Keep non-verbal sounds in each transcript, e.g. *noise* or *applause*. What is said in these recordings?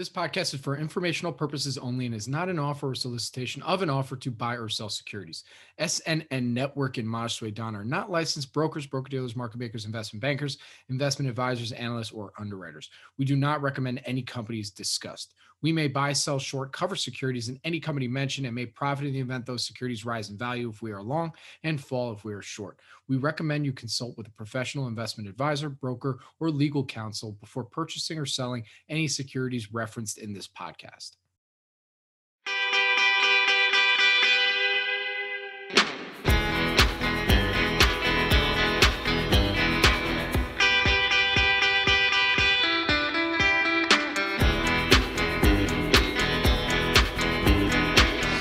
This podcast is for informational purposes only and is not an offer or solicitation of an offer to buy or sell securities. SNN Network and Maj Soueidan are not licensed brokers, broker dealers, market makers, investment bankers, investment advisors, analysts, or underwriters. We do not recommend any companies discussed. We may buy, sell, short, cover securities in any company mentioned and may profit in the event those securities rise in value if we are long and fall if we are short. We recommend you consult with a professional investment advisor, broker, or legal counsel before purchasing or selling any securities referenced in this podcast.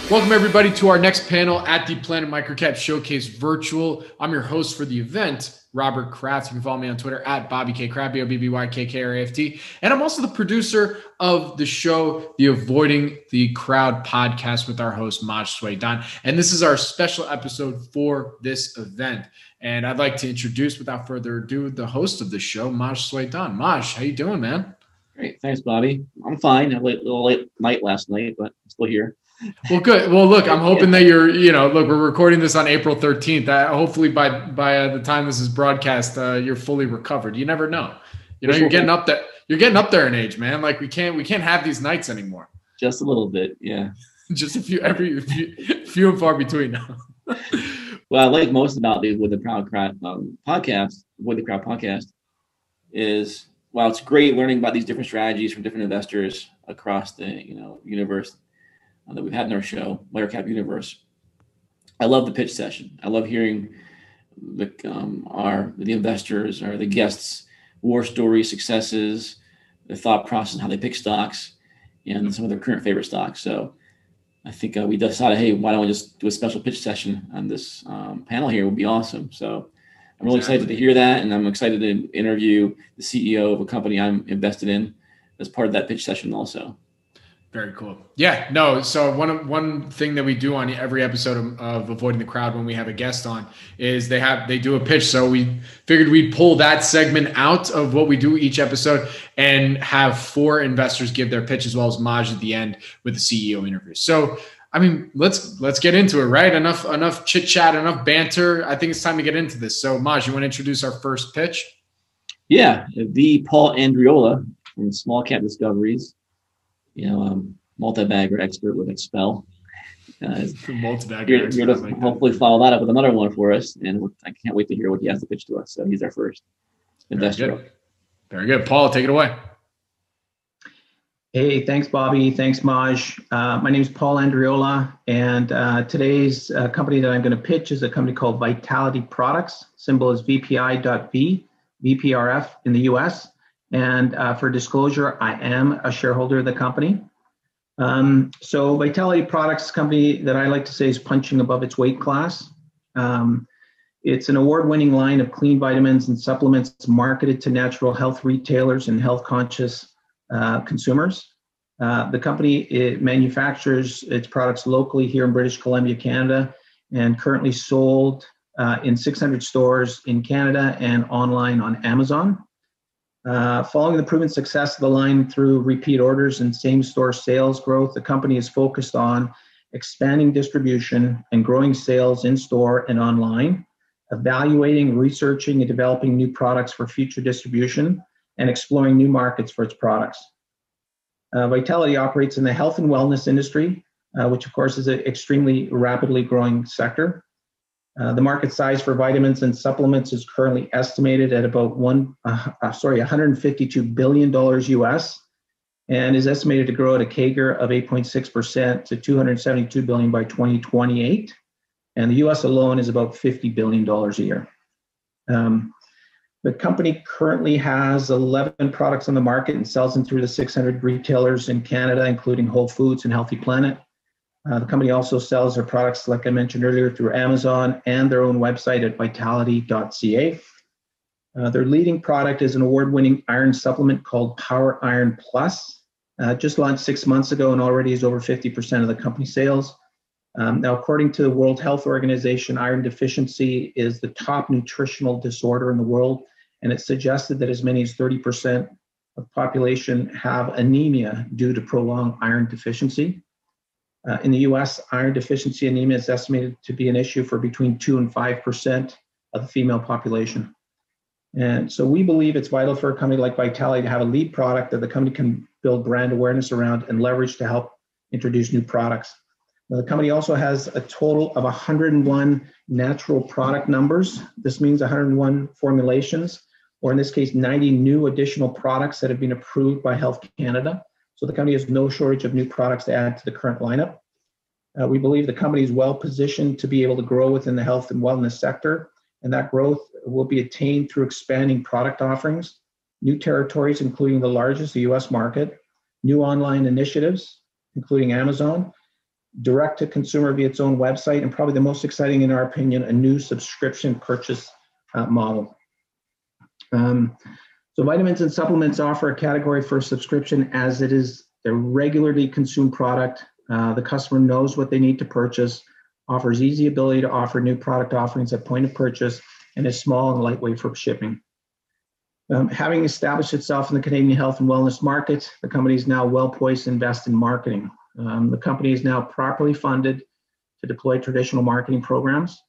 Welcome, everybody, to our next panel at the Planet Microcap Showcase Virtual. I'm your host for the event, Robert Kraft. You can follow me on Twitter at Bobby K. Kraft, B O B B Y K K R A F T. And I'm also the producer of the show, the Avoiding the Crowd podcast with our host, Maj Soueidan. And this is our special episode for this event. And I'd like to introduce, without further ado, the host of the show, Maj Soueidan. Maj, how you doing, man? Great. Thanks, Bobby. I'm fine. I late, a little late night last night, but still here. Well, good. Well, look, I'm hoping that you're, you know, look, we're recording this on April 13th. Uh, hopefully, by by uh, the time this is broadcast, uh, you're fully recovered. You never know. You know, you're getting up there. You're getting up there in age, man. Like we can't we can't have these nights anymore. Just a little bit, yeah. *laughs* Just a few every few, few and far between now. *laughs* well, I like most about the with the Proud Crowd um, podcast, with the Crowd podcast, is while it's great learning about these different strategies from different investors across the you know universe that we've had in our show, Cap Universe. I love the pitch session. I love hearing the um, our the investors or the guests war stories, successes, their thought process, how they pick stocks, and some of their current favorite stocks. So I think uh, we decided, hey, why don't we just do a special pitch session on this um, panel here? It Would be awesome. So I'm really exactly. excited to hear that, and I'm excited to interview the CEO of a company I'm invested in as part of that pitch session also. Very cool. Yeah, no. So one one thing that we do on every episode of, of, avoiding the crowd when we have a guest on is they have they do a pitch. So we figured we'd pull that segment out of what we do each episode and have four investors give their pitch as well as Maj at the end with the CEO interview. So I mean, let's let's get into it, right? Enough enough chit chat, enough banter. I think it's time to get into this. So Maj, you want to introduce our first pitch? Yeah, the Paul Andreola from Small Cap Discoveries you know, um, multi-bagger expert with Expel. Uh, *laughs* multi-bagger here, here to like hopefully that. follow that up with another one for us, and I can't wait to hear what he has to pitch to us. So he's our first investor. Very good. Very good. Paul, take it away. Hey, thanks, Bobby. Thanks, Maj. Uh, my name is Paul Andreola, and uh, today's uh, company that I'm going to pitch is a company called Vitality Products. Symbol is VPI.V, VPRF in the US. And uh, for disclosure, I am a shareholder of the company. Um, so Vitality Products company that I like to say is punching above its weight class. Um, it's an award-winning line of clean vitamins and supplements marketed to natural health retailers and health-conscious uh, consumers. Uh, the company it manufactures its products locally here in British Columbia, Canada, and currently sold uh, in 600 stores in Canada and online on Amazon. Uh, following the proven success of the line through repeat orders and same store sales growth, the company is focused on expanding distribution and growing sales in store and online, evaluating, researching, and developing new products for future distribution, and exploring new markets for its products. Uh, Vitality operates in the health and wellness industry, uh, which of course is an extremely rapidly growing sector. Uh, the market size for vitamins and supplements is currently estimated at about one, uh, uh sorry, 152 billion dollars US, and is estimated to grow at a CAGR of 8.6 percent to 272 billion by 2028. And the US alone is about 50 billion dollars a year. Um, the company currently has 11 products on the market and sells them through the 600 retailers in Canada, including Whole Foods and Healthy Planet. Uh, the company also sells their products, like I mentioned earlier, through Amazon and their own website at vitality.ca. Uh, their leading product is an award winning iron supplement called Power Iron Plus. Uh, just launched six months ago and already is over 50% of the company sales. Um, now, according to the World Health Organization, iron deficiency is the top nutritional disorder in the world, and it's suggested that as many as 30% of the population have anemia due to prolonged iron deficiency. Uh, in the US, iron deficiency anemia is estimated to be an issue for between 2 and 5% of the female population. And so we believe it's vital for a company like Vitality to have a lead product that the company can build brand awareness around and leverage to help introduce new products. Now, the company also has a total of 101 natural product numbers. This means 101 formulations, or in this case, 90 new additional products that have been approved by Health Canada. So the company has no shortage of new products to add to the current lineup. Uh, we believe the company is well positioned to be able to grow within the health and wellness sector, and that growth will be attained through expanding product offerings, new territories, including the largest, the US market, new online initiatives, including Amazon, direct to consumer via its own website, and probably the most exciting, in our opinion, a new subscription purchase uh, model. Um, so, vitamins and supplements offer a category for subscription as it is a regularly consumed product. Uh, the customer knows what they need to purchase, offers easy ability to offer new product offerings at point of purchase, and is small and lightweight for shipping. Um, having established itself in the Canadian health and wellness market, the company is now well poised to invest in marketing. Um, the company is now properly funded to deploy traditional marketing programs.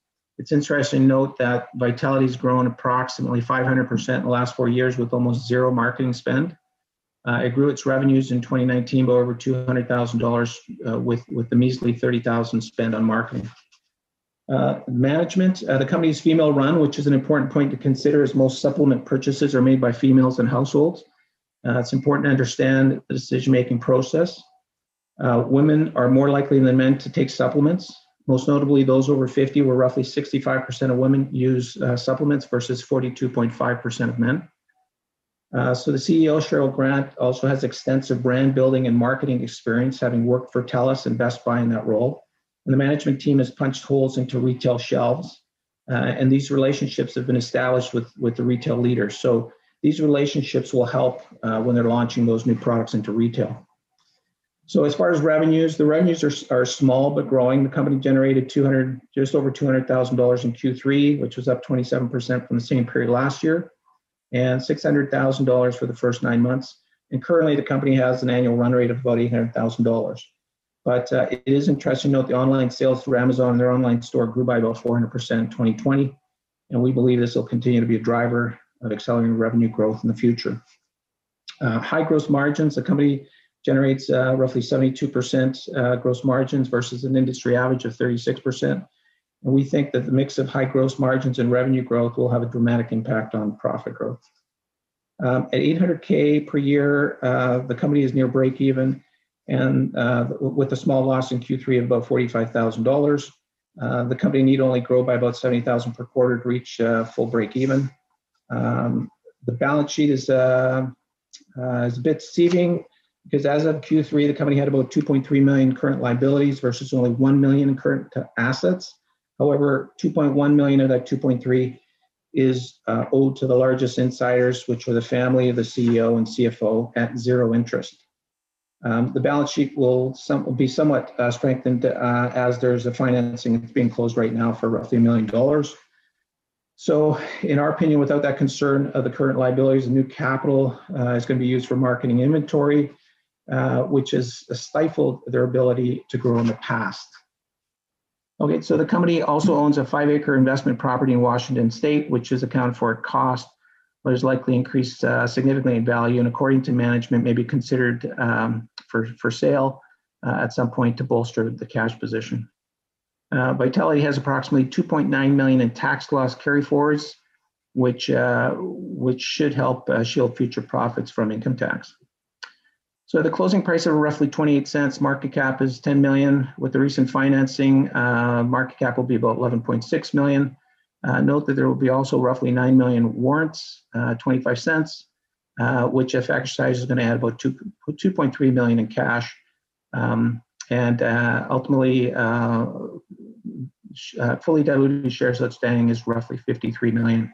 It's interesting to note that Vitality has grown approximately 500% in the last four years with almost zero marketing spend. Uh, it grew its revenues in 2019 by over $200,000 uh, with, with the measly 30,000 spent on marketing. Uh, management, uh, the company is female run, which is an important point to consider as most supplement purchases are made by females in households. Uh, it's important to understand the decision making process. Uh, women are more likely than men to take supplements. Most notably, those over 50, where roughly 65% of women use uh, supplements versus 42.5% of men. Uh, so the CEO, Cheryl Grant, also has extensive brand building and marketing experience, having worked for TELUS and Best Buy in that role. And the management team has punched holes into retail shelves. Uh, and these relationships have been established with, with the retail leaders. So these relationships will help uh, when they're launching those new products into retail. So as far as revenues, the revenues are, are small but growing. The company generated 200, just over $200,000 in Q3, which was up 27% from the same period last year, and $600,000 for the first nine months. And currently, the company has an annual run rate of about $800,000. But uh, it is interesting to note the online sales through Amazon and their online store grew by about 400% in 2020. And we believe this will continue to be a driver of accelerating revenue growth in the future. Uh, high gross margins, the company generates uh, roughly 72% uh, gross margins versus an industry average of 36%. And we think that the mix of high gross margins and revenue growth will have a dramatic impact on profit growth. Um, at 800K per year, uh, the company is near break even and uh, with a small loss in Q3 of about $45,000. Uh, the company need only grow by about 70,000 per quarter to reach uh, full break even. Um, the balance sheet is, is a bit deceiving because as of Q3, the company had about 2.3 million current liabilities versus only 1 million in current assets. However, 2.1 million of that 2.3 is uh, owed to the largest insiders, which were the family of the CEO and CFO at zero interest. Um, the balance sheet will, some, will be somewhat uh, strengthened uh, as there's a financing that's being closed right now for roughly a million dollars. So, in our opinion, without that concern of the current liabilities, the new capital uh, is going to be used for marketing inventory uh, which has stifled their ability to grow in the past. Okay, so the company also owns a five acre investment property in Washington state, which is accounted for at cost, but has likely increased uh, significantly in value and according to management may be considered um, for, for sale uh, at some point to bolster the cash position. Uh, Vitality has approximately 2.9 million in tax loss carry forwards, which, uh, which should help uh, shield future profits from income tax. So the closing price of roughly 28 cents, market cap is 10 million. With the recent financing, uh, market cap will be about 11.6 million. Uh, note that there will be also roughly 9 million warrants, uh, 25 cents, uh, which if exercised is going to add about 2, 2.3 million in cash. Um, and uh, ultimately, uh, fully diluted shares outstanding is roughly 53 million.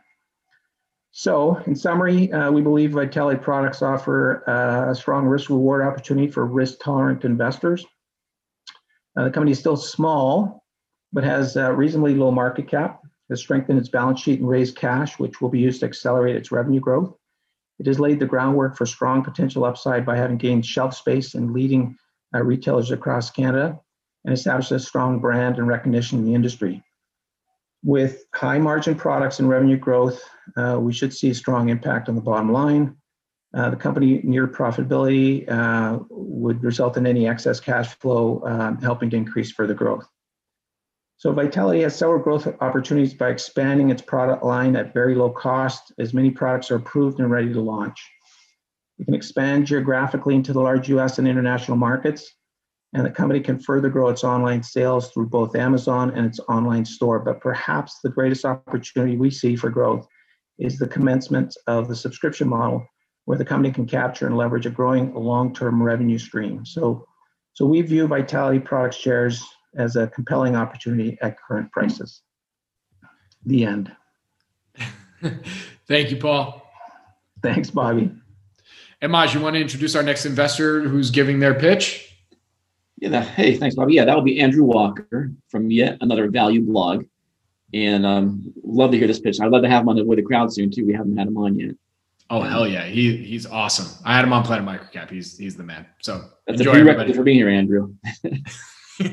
So, in summary, uh, we believe Vitality products offer uh, a strong risk reward opportunity for risk tolerant investors. Uh, the company is still small, but has a reasonably low market cap, has strengthened its balance sheet and raised cash, which will be used to accelerate its revenue growth. It has laid the groundwork for strong potential upside by having gained shelf space in leading uh, retailers across Canada and established a strong brand and recognition in the industry. With high margin products and revenue growth, uh, we should see a strong impact on the bottom line. Uh, the company near profitability uh, would result in any excess cash flow um, helping to increase further growth. So Vitality has several growth opportunities by expanding its product line at very low cost as many products are approved and ready to launch. We can expand geographically into the large US and international markets, and the company can further grow its online sales through both Amazon and its online store. But perhaps the greatest opportunity we see for growth is the commencement of the subscription model where the company can capture and leverage a growing long-term revenue stream. So, so we view Vitality Products shares as a compelling opportunity at current prices. The end. *laughs* Thank you, Paul. Thanks, Bobby. And Maj, you want to introduce our next investor who's giving their pitch? Yeah. That, hey, thanks, Bobby. Yeah, that will be Andrew Walker from yet another value blog, and um, love to hear this pitch. I'd love to have him on the with the crowd soon too. We haven't had him on yet. Oh hell yeah, he he's awesome. I had him on Planet Microcap. He's he's the man. So that's enjoy a prerequisite for being here, Andrew. *laughs*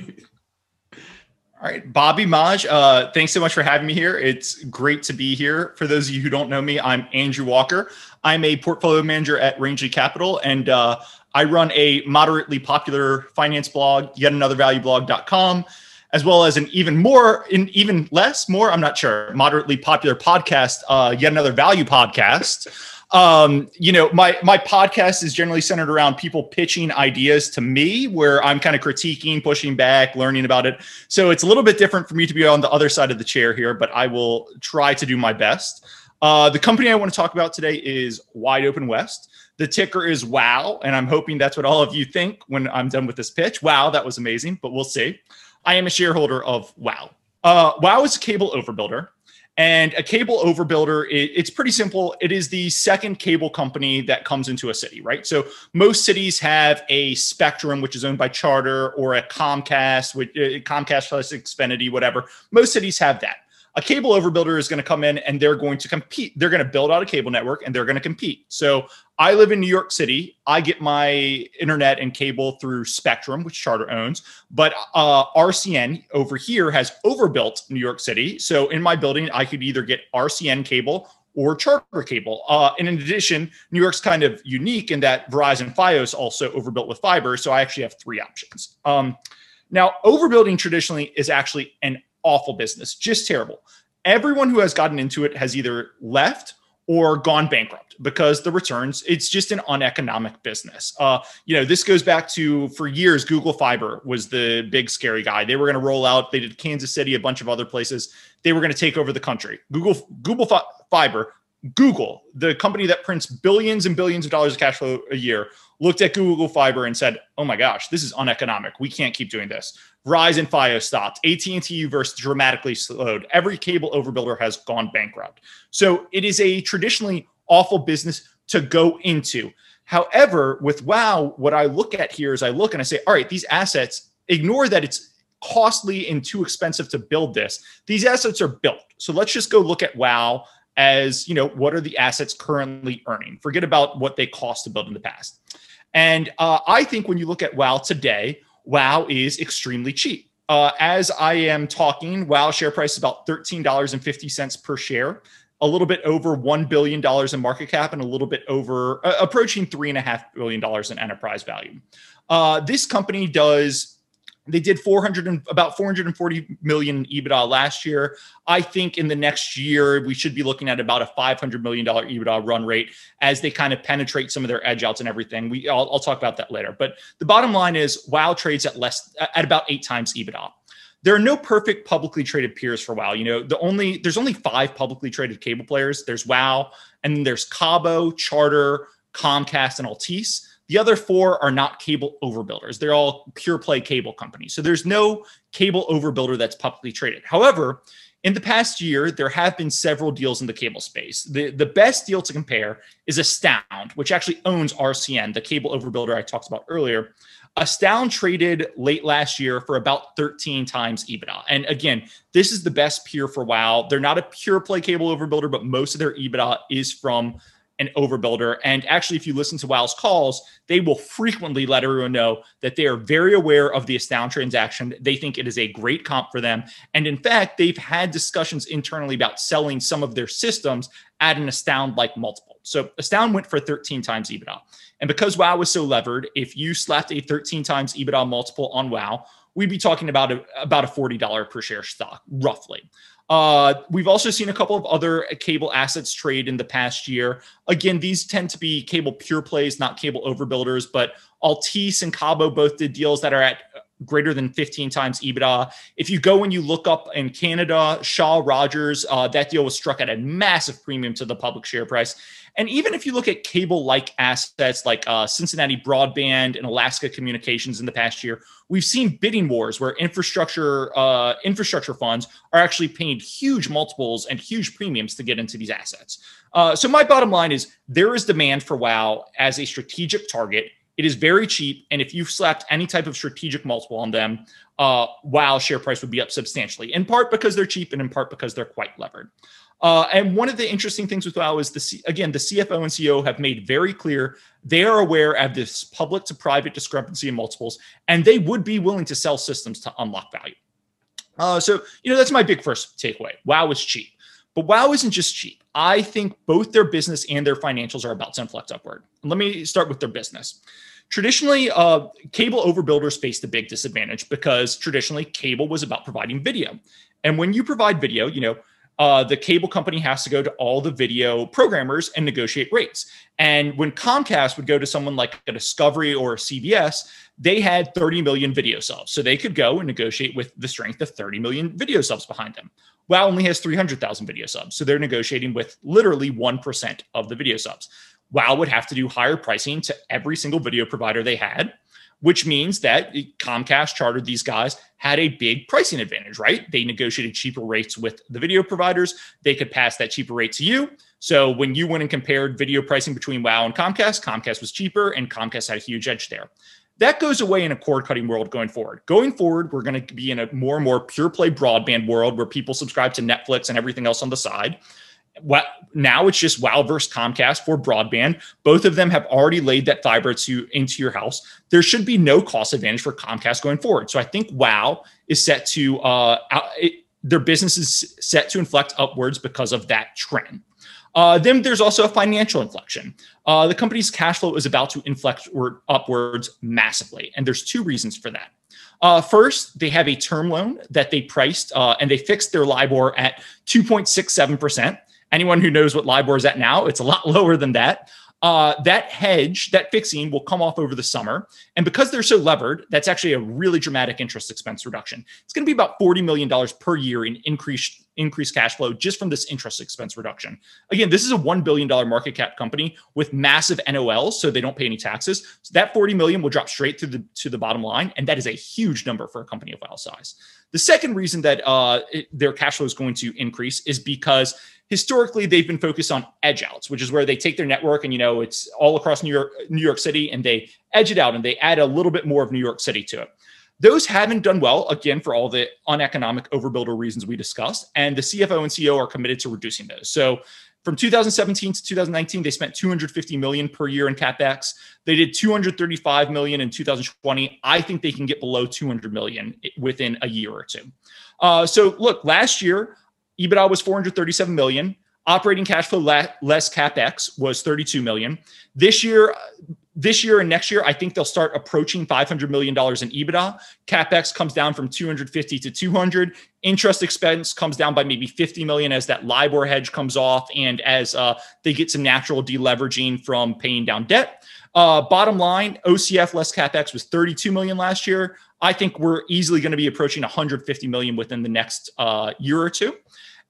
All right, Bobby Maj, uh, thanks so much for having me here. It's great to be here. For those of you who don't know me, I'm Andrew Walker. I'm a portfolio manager at Rangeley Capital, and uh, I run a moderately popular finance blog, yet another valueblog.com, as well as an even more, in even less, more, I'm not sure, moderately popular podcast, uh, yet another value podcast um, you know, my my podcast is generally centered around people pitching ideas to me, where I'm kind of critiquing, pushing back, learning about it. So it's a little bit different for me to be on the other side of the chair here, but I will try to do my best. Uh, the company I want to talk about today is Wide Open West. The ticker is WOW, and I'm hoping that's what all of you think when I'm done with this pitch. Wow, that was amazing, but we'll see. I am a shareholder of WOW. Uh, WOW is a cable overbuilder. And a cable overbuilder, it, it's pretty simple. It is the second cable company that comes into a city, right? So most cities have a Spectrum, which is owned by Charter, or a Comcast, with uh, Comcast plus Xfinity, whatever. Most cities have that a cable overbuilder is going to come in and they're going to compete. They're going to build out a cable network and they're going to compete. So I live in New York City. I get my internet and cable through Spectrum, which Charter owns. But uh, RCN over here has overbuilt New York City. So in my building, I could either get RCN cable or Charter cable. Uh, and in addition, New York's kind of unique in that Verizon Fios also overbuilt with fiber. So I actually have three options. Um, now, overbuilding traditionally is actually an awful business, just terrible. Everyone who has gotten into it has either left or gone bankrupt because the returns it's just an uneconomic business. Uh, you know this goes back to for years google fiber was the big scary guy. They were going to roll out they did kansas city a bunch of other places. They were going to take over the country. Google google Fi- fiber google the company that prints billions and billions of dollars of cash flow a year looked at google fiber and said oh my gosh this is uneconomic we can't keep doing this Verizon Fios stopped. AT&T Uverse dramatically slowed. Every cable overbuilder has gone bankrupt. So it is a traditionally awful business to go into. However, with WOW, what I look at here is I look and I say, all right, these assets, ignore that it's costly and too expensive to build this. These assets are built. So let's just go look at WOW as, you know, what are the assets currently earning? Forget about what they cost to build in the past. And uh, I think when you look at WOW today, WOW is extremely cheap. Uh, as I am talking, WOW share price is about $13.50 per share, a little bit over $1 billion in market cap, and a little bit over uh, approaching $3.5 billion in enterprise value. Uh, this company does they did 400 and about 440 million EBITDA last year. I think in the next year we should be looking at about a 500 million dollar EBITDA run rate as they kind of penetrate some of their edge outs and everything. We I'll, I'll talk about that later. But the bottom line is WoW trades at less at about eight times EBITDA. There are no perfect publicly traded peers for WoW. You know, the only there's only five publicly traded cable players. There's WoW, and there's Cabo, Charter, Comcast, and Altice the other four are not cable overbuilders. They're all pure play cable companies. So there's no cable overbuilder that's publicly traded. However, in the past year, there have been several deals in the cable space. The, the best deal to compare is Astound, which actually owns RCN, the cable overbuilder I talked about earlier. Astound traded late last year for about 13 times EBITDA. And again, this is the best peer for WoW. They're not a pure play cable overbuilder, but most of their EBITDA is from an overbuilder. And actually, if you listen to WOW's calls, they will frequently let everyone know that they are very aware of the Astound transaction. They think it is a great comp for them. And in fact, they've had discussions internally about selling some of their systems at an Astound like multiple. So Astound went for 13 times EBITDA. And because WOW was so levered, if you slapped a 13 times EBITDA multiple on WOW, we'd be talking about a, about a $40 per share stock, roughly. Uh, we've also seen a couple of other cable assets trade in the past year. Again, these tend to be cable pure plays, not cable overbuilders, but Altice and Cabo both did deals that are at greater than 15 times EBITDA. If you go and you look up in Canada, Shaw Rogers, uh, that deal was struck at a massive premium to the public share price. And even if you look at cable like assets like uh, Cincinnati Broadband and Alaska Communications in the past year, we've seen bidding wars where infrastructure uh, infrastructure funds are actually paying huge multiples and huge premiums to get into these assets. Uh, so my bottom line is there is demand for WOW as a strategic target. It is very cheap, and if you slapped any type of strategic multiple on them, uh, WOW share price would be up substantially. In part because they're cheap, and in part because they're quite levered. Uh, and one of the interesting things with WOW is the C- again the CFO and CEO have made very clear they are aware of this public to private discrepancy in multiples, and they would be willing to sell systems to unlock value. Uh, so you know that's my big first takeaway. WOW is cheap, but WOW isn't just cheap. I think both their business and their financials are about to inflect upward. Let me start with their business. Traditionally, uh, cable overbuilders faced a big disadvantage because traditionally cable was about providing video, and when you provide video, you know uh, the cable company has to go to all the video programmers and negotiate rates. And when Comcast would go to someone like a Discovery or a CBS, they had 30 million video subs. So they could go and negotiate with the strength of 30 million video subs behind them. WOW only has 300,000 video subs. So they're negotiating with literally 1% of the video subs. WOW would have to do higher pricing to every single video provider they had which means that Comcast chartered these guys had a big pricing advantage, right? They negotiated cheaper rates with the video providers. They could pass that cheaper rate to you. So when you went and compared video pricing between WOW and Comcast, Comcast was cheaper and Comcast had a huge edge there. That goes away in a cord cutting world going forward. Going forward, we're going to be in a more and more pure play broadband world where people subscribe to Netflix and everything else on the side now it's just Wow versus Comcast for broadband. Both of them have already laid that fiber to into your house. There should be no cost advantage for Comcast going forward. So I think Wow is set to uh, it, their business is set to inflect upwards because of that trend. Uh, then there's also a financial inflection. Uh, the company's cash flow is about to inflect upwards massively, and there's two reasons for that. Uh, first, they have a term loan that they priced uh, and they fixed their LIBOR at 2.67 percent. Anyone who knows what LIBOR is at now, it's a lot *laughs* lower than that. Uh, that hedge, that fixing will come off over the summer. And because they're so levered, that's actually a really dramatic interest expense reduction. It's going to be about $40 million per year in increased increased cash flow just from this interest expense reduction. Again, this is a $1 billion market cap company with massive NOLs, so they don't pay any taxes. So that 40 million will drop straight to the to the bottom line. And that is a huge number for a company of WOW size. The second reason that uh, it, their cash flow is going to increase is because historically they've been focused on edge outs, which is where they take their network and you know it's all across New York, New York City, and they edge it out and they add a little bit more of New York City to it. Those haven't done well, again, for all the uneconomic overbuilder reasons we discussed. And the CFO and CEO are committed to reducing those. So from 2017 to 2019, they spent 250 million per year in capex. They did 235 million in 2020. I think they can get below 200 million within a year or two. Uh, so look, last year EBITDA was 437 million. Operating cash flow less capex was 32 million. This year, this year and next year, I think they'll start approaching 500 million dollars in EBITDA. Capex comes down from 250 to 200. Interest expense comes down by maybe 50 million as that LIBOR hedge comes off and as uh, they get some natural deleveraging from paying down debt. Uh, bottom line, OCF less capex was 32 million last year. I think we're easily going to be approaching 150 million within the next uh, year or two.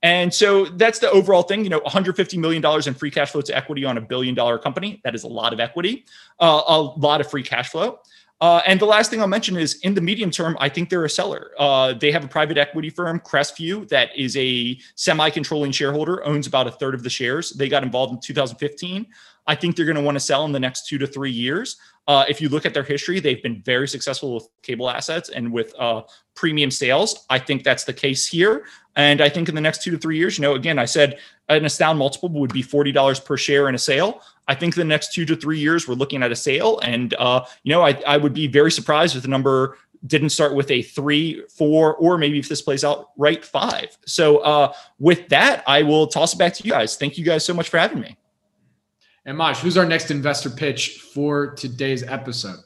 And so that's the overall thing. You know, 150 million dollars in free cash flow to equity on a billion dollar company. That is a lot of equity, uh, a lot of free cash flow. Uh, and the last thing I'll mention is in the medium term, I think they're a seller. Uh, they have a private equity firm, Crestview, that is a semi controlling shareholder, owns about a third of the shares. They got involved in 2015. I think they're going to want to sell in the next two to three years. Uh, if you look at their history, they've been very successful with cable assets and with uh, premium sales. I think that's the case here. And I think in the next two to three years, you know, again, I said an astound multiple would be $40 per share in a sale. I think the next two to three years, we're looking at a sale. And, uh, you know, I, I would be very surprised if the number didn't start with a three, four, or maybe if this plays out right, five. So uh, with that, I will toss it back to you guys. Thank you guys so much for having me. And Maj, who's our next investor pitch for today's episode?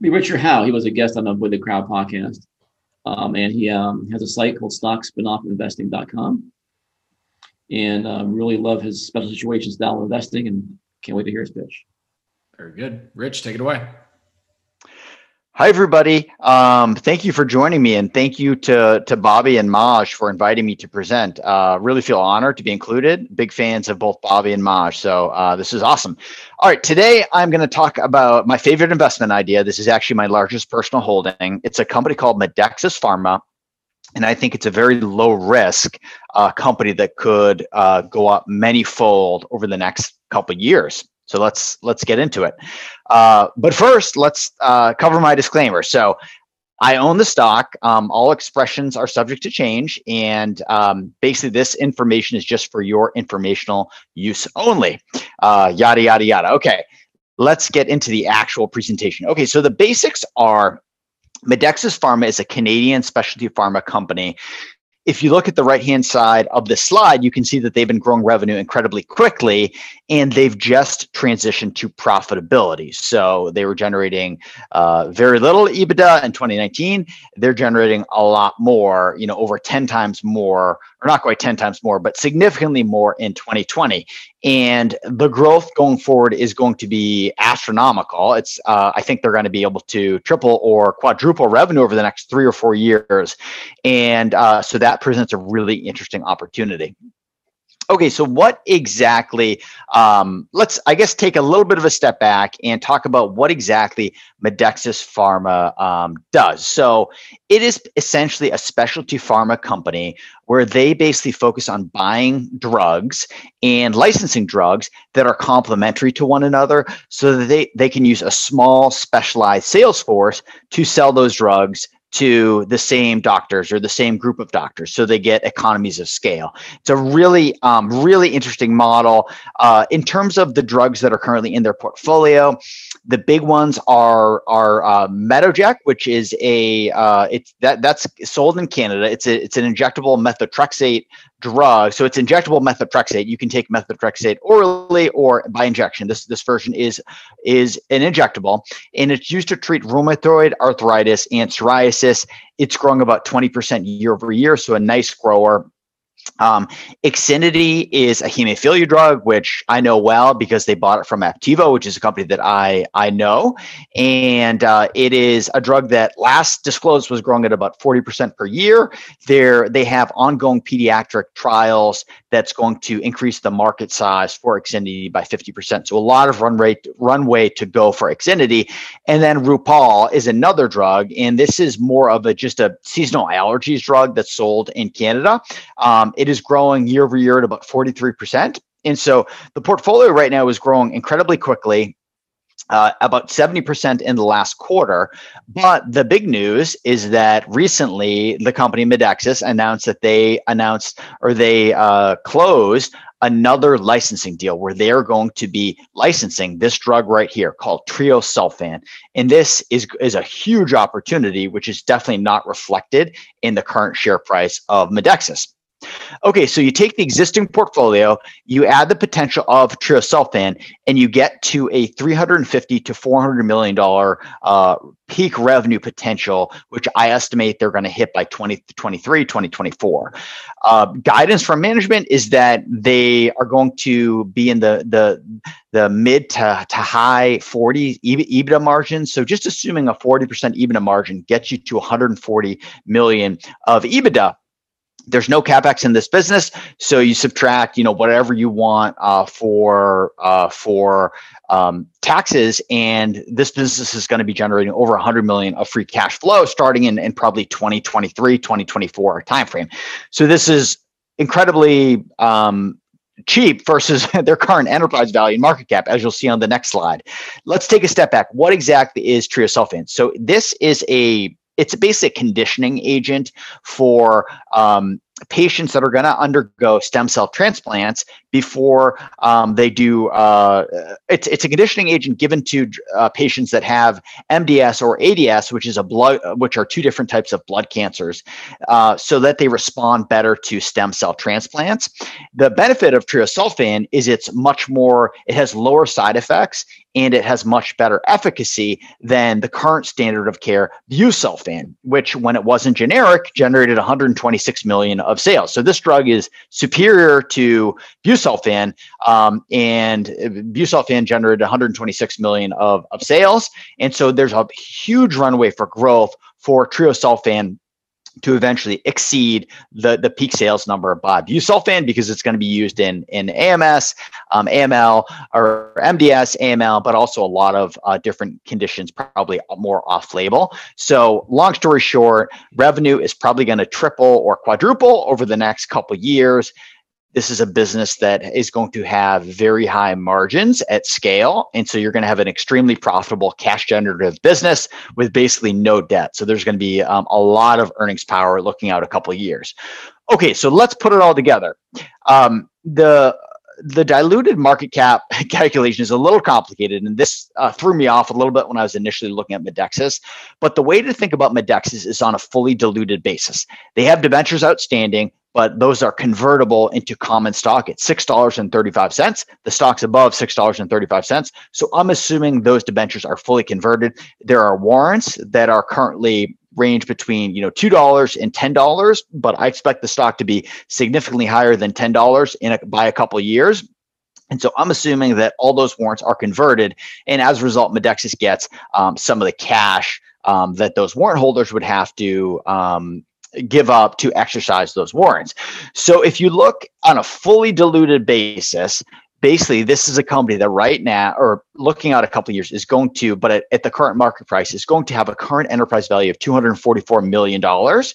Be Richard Howe. He was a guest on the With the Crowd podcast. Um, and he um, has a site called stockspinoffinvesting.com. And uh, really love his special situation style of investing and can't wait to hear his pitch. Very good. Rich, take it away. Hi, everybody. Um, thank you for joining me, and thank you to to Bobby and Maj for inviting me to present. Uh, really feel honored to be included. Big fans of both Bobby and Maj, so uh, this is awesome. All right, today I'm going to talk about my favorite investment idea. This is actually my largest personal holding. It's a company called Medexus Pharma, and I think it's a very low risk uh, company that could uh, go up many fold over the next couple years. So let's let's get into it. Uh, but first, let's uh, cover my disclaimer. So I own the stock. Um, all expressions are subject to change, and um, basically, this information is just for your informational use only. Uh, yada yada yada. Okay, let's get into the actual presentation. Okay, so the basics are. Medexus Pharma is a Canadian specialty pharma company if you look at the right hand side of the slide, you can see that they've been growing revenue incredibly quickly and they've just transitioned to profitability. So they were generating uh, very little EBITDA in 2019. They're generating a lot more, you know, over 10 times more, or not quite 10 times more, but significantly more in 2020. And the growth going forward is going to be astronomical. It's, uh, I think they're going to be able to triple or quadruple revenue over the next three or four years. And uh, so that presents a really interesting opportunity. Okay, so what exactly? Um, let's, I guess, take a little bit of a step back and talk about what exactly Medexus Pharma um, does. So, it is essentially a specialty pharma company where they basically focus on buying drugs and licensing drugs that are complementary to one another, so that they they can use a small specialized sales force to sell those drugs to the same doctors or the same group of doctors so they get economies of scale it's a really um, really interesting model uh, in terms of the drugs that are currently in their portfolio the big ones are are uh, Metoject, which is a uh, it's that that's sold in Canada. It's a it's an injectable methotrexate drug. So it's injectable methotrexate. You can take methotrexate orally or by injection. This this version is is an injectable, and it's used to treat rheumatoid arthritis and psoriasis. It's growing about 20% year over year, so a nice grower. Um, Ixinity is a hemophilia drug, which I know well because they bought it from Aptevo, which is a company that I I know, and uh, it is a drug that last disclosed was growing at about forty percent per year. There they have ongoing pediatric trials that's going to increase the market size for Ixinity by fifty percent. So a lot of run rate runway to go for Ixinity, and then Rupall is another drug, and this is more of a just a seasonal allergies drug that's sold in Canada. Um, it is growing year over year at about 43%. And so the portfolio right now is growing incredibly quickly. Uh, about 70% in the last quarter. But the big news is that recently the company Medexus announced that they announced or they uh, closed another licensing deal where they're going to be licensing this drug right here called treosulfan. And this is, is a huge opportunity, which is definitely not reflected in the current share price of Medexus. Okay, so you take the existing portfolio, you add the potential of treosulfan, and you get to a 350 to 400 million dollar uh, peak revenue potential, which I estimate they're going to hit by 2023, 2024. Uh, guidance from management is that they are going to be in the the the mid to, to high 40s EBITDA margins. So just assuming a 40% EBITDA margin gets you to 140 million of EBITDA there's no capex in this business so you subtract you know whatever you want uh, for uh, for um, taxes and this business is going to be generating over 100 million of free cash flow starting in, in probably 2023 2024 timeframe so this is incredibly um, cheap versus *laughs* their current enterprise value and market cap, as you'll see on the next slide. Let's take a step back. What exactly is treosulfan? So this is a it's a basic conditioning agent for um, patients that are going to undergo stem cell transplants before um, they do. Uh, it's it's a conditioning agent given to uh, patients that have MDS or ADS, which is a blood, which are two different types of blood cancers, uh, so that they respond better to stem cell transplants. The benefit of treosulfan is it's much more. It has lower side effects and it has much better efficacy than the current standard of care busulfan, which when it wasn't generic generated 126 million of sales. So this drug is superior to busulfan, um, and busulfan generated 126 million of, of sales. And so there's a huge runway for growth for treosulfan to eventually exceed the, the peak sales number by busulfan because it's going to be used in, in AMS, um, AML, or MDS, AML, but also a lot of uh, different conditions, probably more off label. So, long story short, revenue is probably going to triple or quadruple over the next couple years this is a business that is going to have very high margins at scale. And so you're going to have an extremely profitable cash generative business with basically no debt. So there's going to be um, a lot of earnings power looking out a couple of years. Okay, so let's put it all together. Um, the the diluted market cap *laughs* calculation is a little complicated, and this uh, threw me off a little bit when I was initially looking at Medexus. But the way to think about Medexus is on a fully diluted basis. They have debentures outstanding but those are convertible into common stock at $6.35. The stock's above $6.35. So I'm assuming those debentures are fully converted. There are warrants that are currently range between you know two dollars and ten dollars, but I expect the stock to be significantly higher than ten dollars in a, by a couple years. And so I'm assuming that all those warrants are converted, and as a result, Medexus gets um, some of the cash um, that those warrant holders would have to um, give up to exercise those warrants. So if you look on a fully diluted basis, basically this is a company that right now or looking at a couple years is going to but at, at, the current market price is going to have a current enterprise value of 244 million dollars.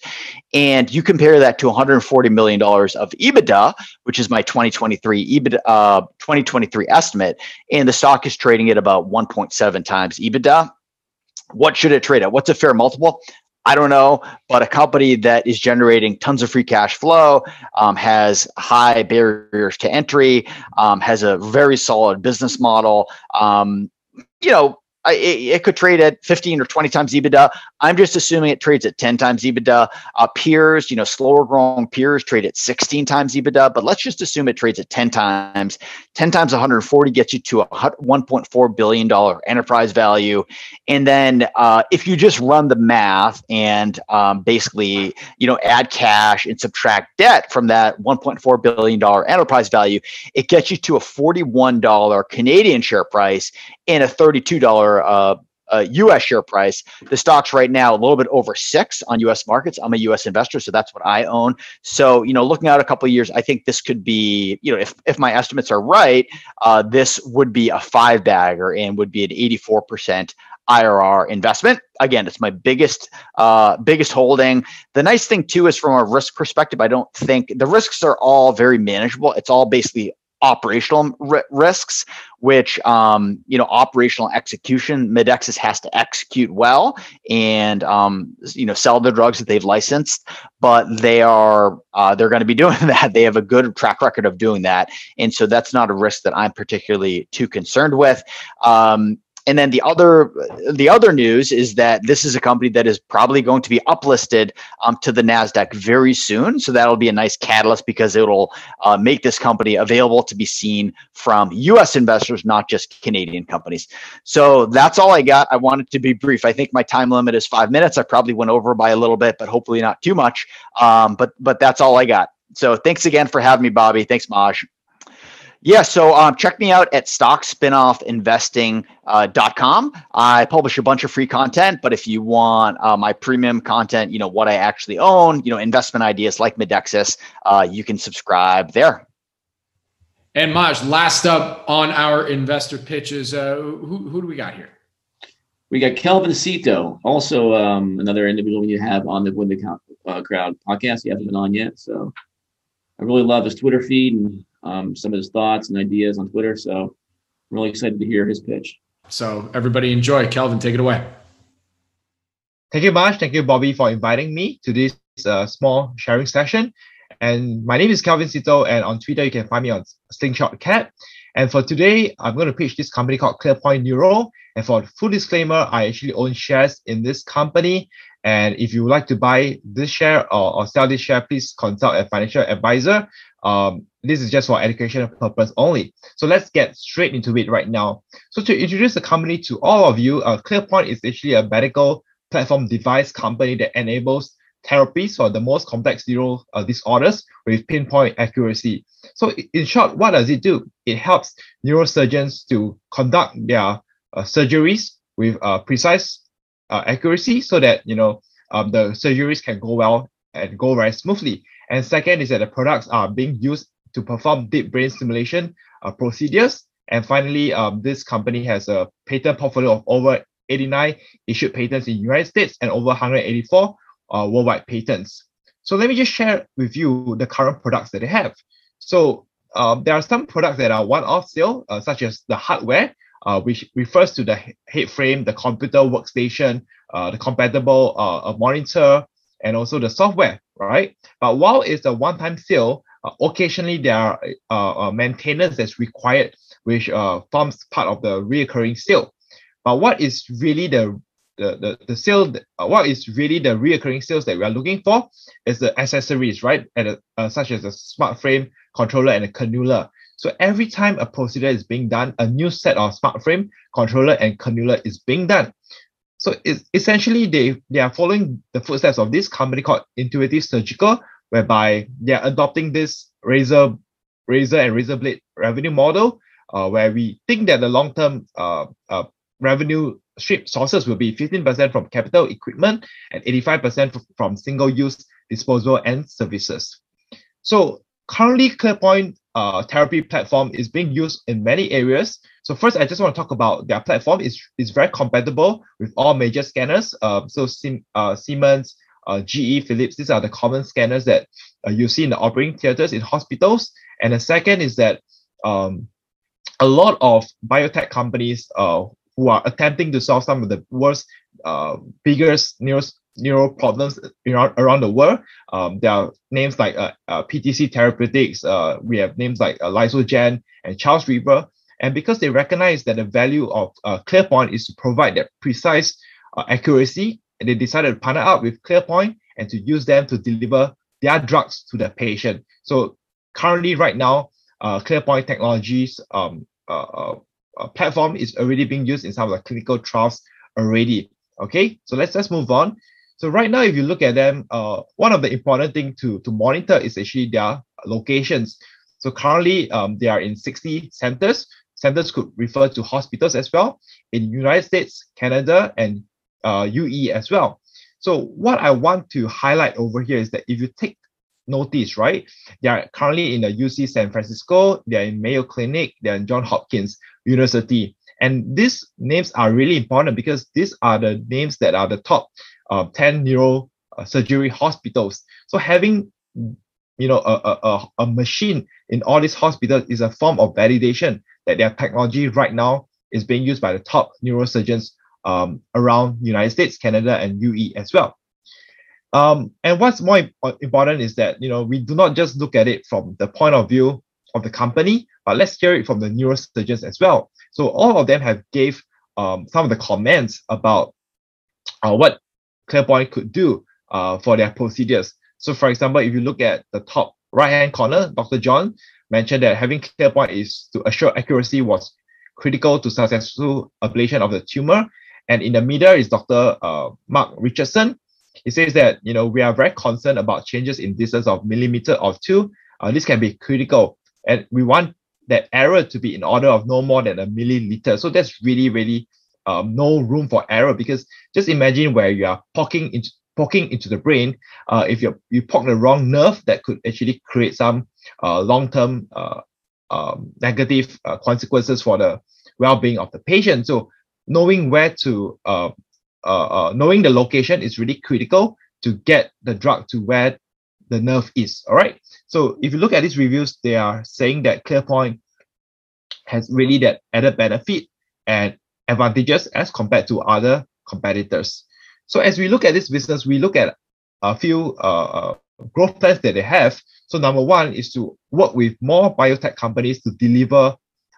And you compare that to 140 million dollars of ebitda which is my 2023 ebitda uh, 2023 estimate and the stock is trading at about 1.7 times ebitda. What should it trade at? What's a fair multiple I don't know, but a company that is generating tons of free cash flow, um, has high barriers to entry, um, has a very solid business model. Um, you know, it, it, could trade at 15 or 20 times EBITDA. I'm just assuming it trades at 10 times EBITDA. Uh, peers, you know, slower growing peers trade at 16 times EBITDA, but let's just assume it trades at 10 times. 10 times 140 gets you to a 1.4 billion dollar enterprise value. And then uh, if you just run the math and um, basically, you know, add cash and subtract debt from that 1.4 billion dollar enterprise value, it gets you to a 41 dollar Canadian share price and a $32 uh, uh, U.S. share price. The stock's right now a little bit over six on U.S. markets. I'm a U.S. investor, so that's what I own. So you know, looking out a couple of years, I think this could be, you know, if if my estimates are right, uh, this would be a five bagger and would be an 84 percent IRR investment. Again, it's my biggest uh, biggest holding. The nice thing too is from a risk perspective, I don't think the risks are all very manageable. It's all basically operational r- risks, which um, you know operational execution. Medexus has to execute well and um, you know sell the drugs that they've licensed, but they are uh, they're going to be *laughs* doing that. They have a good track record of doing that, and so that's not a risk that I'm particularly too concerned with. Um, and then the other the other news is that this is a company that is probably going to be uplisted um, to the Nasdaq very soon. So that'll be a nice catalyst because it'll uh, make this company available to be seen from U.S. investors, not just Canadian companies. So that's all I got. I wanted to be brief. I think my time limit is five minutes. I probably went over by a little bit, but hopefully not too much. Um, but but that's all I got. So thanks again for having me, Bobby. Thanks, Maj. Yeah, so um, check me out at stockspinoffinvesting.com. Uh, I publish a bunch of free content, but if you want uh, my premium content, you know, what I actually own, you know, investment ideas like Medexus, uh, you can subscribe there. And Maj, last up on our investor pitches, uh, who, who do we got here? We got Kelvin Cito, also um, another individual you have on the Win the uh, Crowd podcast. You haven't been on yet, so I really love his Twitter feed and um, some of his thoughts and ideas on Twitter. So I'm really excited to hear his pitch. So everybody enjoy. Kelvin, take it away. Thank you, Marsh. Thank you, Bobby, for inviting me to this uh, small sharing session. And my name is Kelvin Sito, and on Twitter you can find me on Slingshot Cat. And for today, I'm going to pitch this company called ClearPoint Neuro. And for full disclaimer, I actually own shares in this company. And if you would like to buy this share or, or sell this share, please consult a financial advisor. Um, this is just for educational purpose only. So let's get straight into it right now. So to introduce the company to all of you, uh, ClearPoint is actually a medical platform device company that enables therapies for the most complex neuro uh, disorders with pinpoint accuracy. So in short, what does it do? It helps neurosurgeons to conduct their uh, surgeries with uh, precise uh, accuracy so that you know um, the surgeries can go well and go very smoothly. And second is that the products are being used to perform deep brain stimulation uh, procedures. And finally, um, this company has a patent portfolio of over 89 issued patents in the United States and over 184 uh, worldwide patents. So let me just share with you the current products that they have. So um, there are some products that are one-off sale, uh, such as the hardware, uh, which refers to the head frame, the computer workstation, uh, the compatible uh, monitor, and also the software, right? But while it's a one-time sale, uh, occasionally there are uh, maintenance that's required, which forms part of the recurring sale. But what is really the the, the, the sale, uh, what is really the reoccurring sales that we are looking for is the accessories, right? And uh, such as a smart frame, controller, and a cannula. So every time a procedure is being done, a new set of smart frame, controller, and cannula is being done. So it's essentially they, they are following the footsteps of this company called Intuitive Surgical, whereby they are adopting this razor, razor and razor blade revenue model, uh, where we think that the long-term uh, uh, revenue stream sources will be 15% from capital equipment and 85% from single-use disposable and services. So currently, ClearPoint uh, therapy platform is being used in many areas. So first, I just want to talk about their platform. is is very compatible with all major scanners. Uh, so Sim, uh, Siemens, uh, GE, Philips, these are the common scanners that uh, you see in the operating theaters in hospitals. And the second is that um, a lot of biotech companies uh, who are attempting to solve some of the world's uh, biggest neuro, neuro problems around, around the world. Um, there are names like uh, uh, PTC Therapeutics, uh, we have names like uh, Lysogene and Charles River. And because they recognize that the value of uh, ClearPoint is to provide that precise uh, accuracy, and they decided to partner up with ClearPoint and to use them to deliver their drugs to the patient. So currently, right now, uh, ClearPoint Technologies um, uh, uh uh, platform is already being used in some of the clinical trials already. Okay, so let's just move on. So right now, if you look at them, uh, one of the important thing to, to monitor is actually their locations. So currently, um, they are in 60 centers. Centers could refer to hospitals as well in United States, Canada, and uh, UE as well. So what I want to highlight over here is that if you take notice, right? They are currently in the UC San Francisco, they are in Mayo Clinic, they are in John Hopkins University. And these names are really important because these are the names that are the top uh, 10 neuro uh, hospitals. So having you know a, a, a machine in all these hospitals is a form of validation that their technology right now is being used by the top neurosurgeons um, around United States, Canada, and UE as well. Um, and what's more important is that you know we do not just look at it from the point of view of the company, but let's hear it from the neurosurgeons as well. So all of them have gave um, some of the comments about uh, what ClearPoint could do uh, for their procedures. So for example, if you look at the top right-hand corner, Dr. John mentioned that having ClearPoint is to assure accuracy was critical to successful ablation of the tumor. And in the middle is Dr. Uh, Mark Richardson, he says that you know we are very concerned about changes in distance of millimeter or two. Uh, this can be critical, and we want that error to be in order of no more than a milliliter. So that's really really um, no room for error because just imagine where you are poking into poking into the brain. Uh, if you you poke the wrong nerve, that could actually create some uh, long term uh, um, negative uh, consequences for the well being of the patient. So knowing where to uh, uh, uh, knowing the location is really critical to get the drug to where the nerve is. All right. So if you look at these reviews, they are saying that ClearPoint has really that added benefit and advantages as compared to other competitors. So as we look at this business, we look at a few uh, uh, growth plans that they have. So number one is to work with more biotech companies to deliver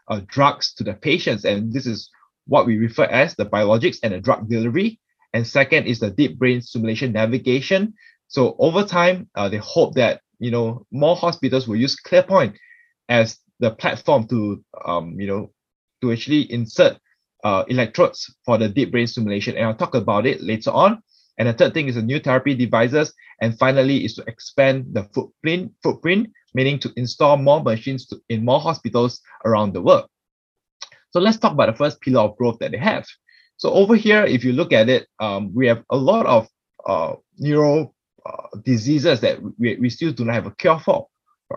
uh, drugs to the patients, and this is what we refer as the biologics and the drug delivery. And second is the deep brain stimulation navigation. So over time, uh, they hope that you know more hospitals will use ClearPoint as the platform to um, you know to actually insert uh, electrodes for the deep brain stimulation. And I'll talk about it later on. And the third thing is the new therapy devices. And finally is to expand the footprint, footprint, meaning to install more machines to, in more hospitals around the world. So let's talk about the first pillar of growth that they have. So over here, if you look at it, um, we have a lot of uh, neuro uh, diseases that we, we still do not have a cure for.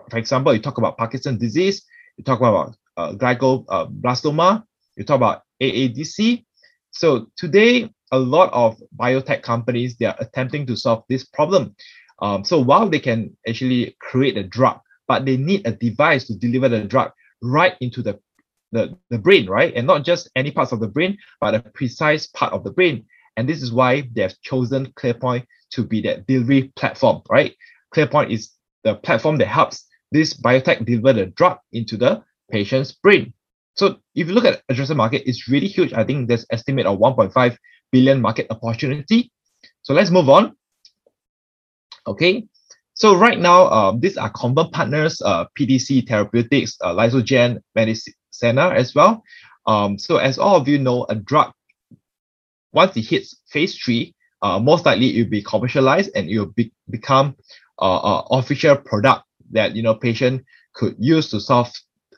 For example, you talk about Parkinson's disease, you talk about uh, glioblastoma, you talk about AADC. So today, a lot of biotech companies they are attempting to solve this problem. Um, so while they can actually create a drug, but they need a device to deliver the drug right into the, the, the brain, right? And not just any parts of the brain, but a precise part of the brain. And this is why they have chosen ClearPoint to be that delivery platform, right? ClearPoint is the platform that helps this biotech deliver the drug into the patient's brain. So if you look at addressable market, it's really huge. I think there's estimate of 1.5 billion market opportunity. So let's move on. Okay. So right now, um, these are common partners, uh, PTC Therapeutics, uh, Lysogene, Medicenna as well. Um, so as all of you know, a drug, once it hits phase three, uh, most likely it will be commercialized and it will be, become uh, official product that you know patient could use to solve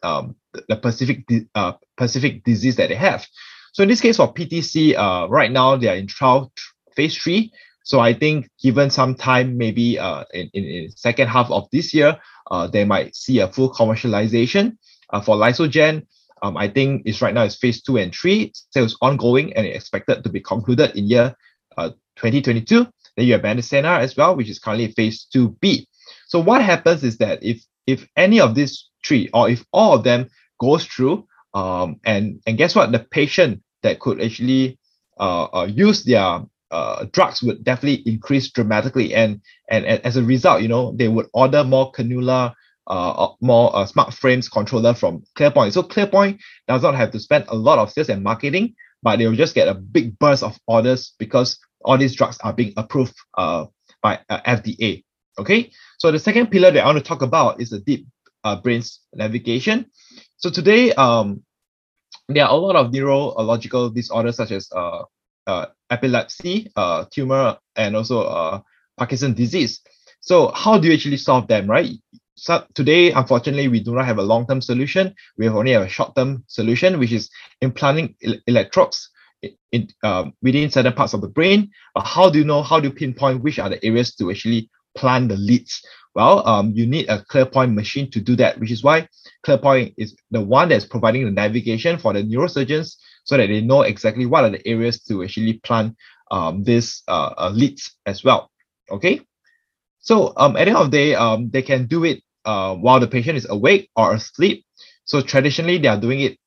um, the specific uh, specific disease that they have. So in this case for PTC, uh, right now they are in trial phase three. So I think given some time, maybe uh, in, in, in second half of this year, uh, they might see a full commercialization. Uh, for Lysogene, um, I think it's right now it's phase two and three, sales ongoing and expected to be concluded in year uh, 2022. Then you have Medicenna as well, which is currently phase 2B. So what happens is that if if any of these three or if all of them goes through, um, and and guess what, the patient that could actually uh, uh, use their uh, drugs would definitely increase dramatically, and, and and as a result, you know, they would order more cannula, uh, uh more uh, smart frames controller from ClearPoint. So ClearPoint does not have to spend a lot of sales and marketing, but they will just get a big burst of orders because all these drugs are being approved uh, by uh, FDA. Okay, so the second pillar that I want to talk about is the deep uh, brain navigation. So today, um, there are a lot of neurological disorders such as uh, uh, epilepsy, uh, tumor, and also uh, Parkinson's disease. So how do you actually solve them, right? So today, unfortunately, we do not have a long-term solution. We have only have a short-term solution, which is implanting electrodes in, um, within certain parts of the brain. But how do you know, how do you pinpoint which are the areas to actually plant the leads? Well, um, you need a ClearPoint machine to do that, which is why ClearPoint is the one that's providing the navigation for the neurosurgeons so that they know exactly what are the areas to actually plant um, this uh, uh, leads as well. Okay. So um, at the end of the day, um, they can do it uh, while the patient is awake or asleep. So traditionally, they are doing it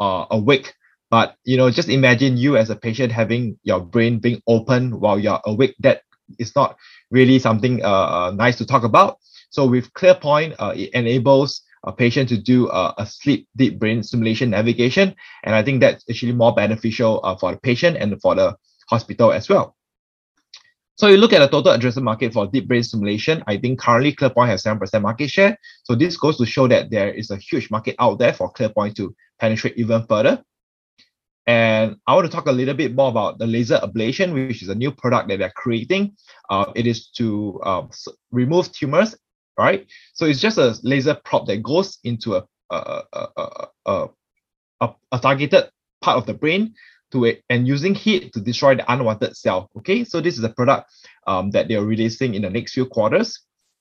uh, awake but you know, just imagine you as a patient having your brain being open while you're awake. That is not really something uh, uh nice to talk about. So with ClearPoint, uh, it enables a patient to do uh, a sleep deep brain stimulation navigation, and I think that's actually more beneficial uh, for the patient and for the hospital as well. So you look at the total addressable market for deep brain stimulation. I think currently ClearPoint has 7% market share. So this goes to show that there is a huge market out there for ClearPoint to penetrate even further. And I want to talk a little bit more about the laser ablation, which is a new product that they're creating. Uh, it is to uh, remove tumors, right? So it's just a laser prop that goes into a a, a, a, a, a targeted part of the brain to it and using heat to destroy the unwanted cell. Okay, so this is a product um, that they're releasing in the next few quarters.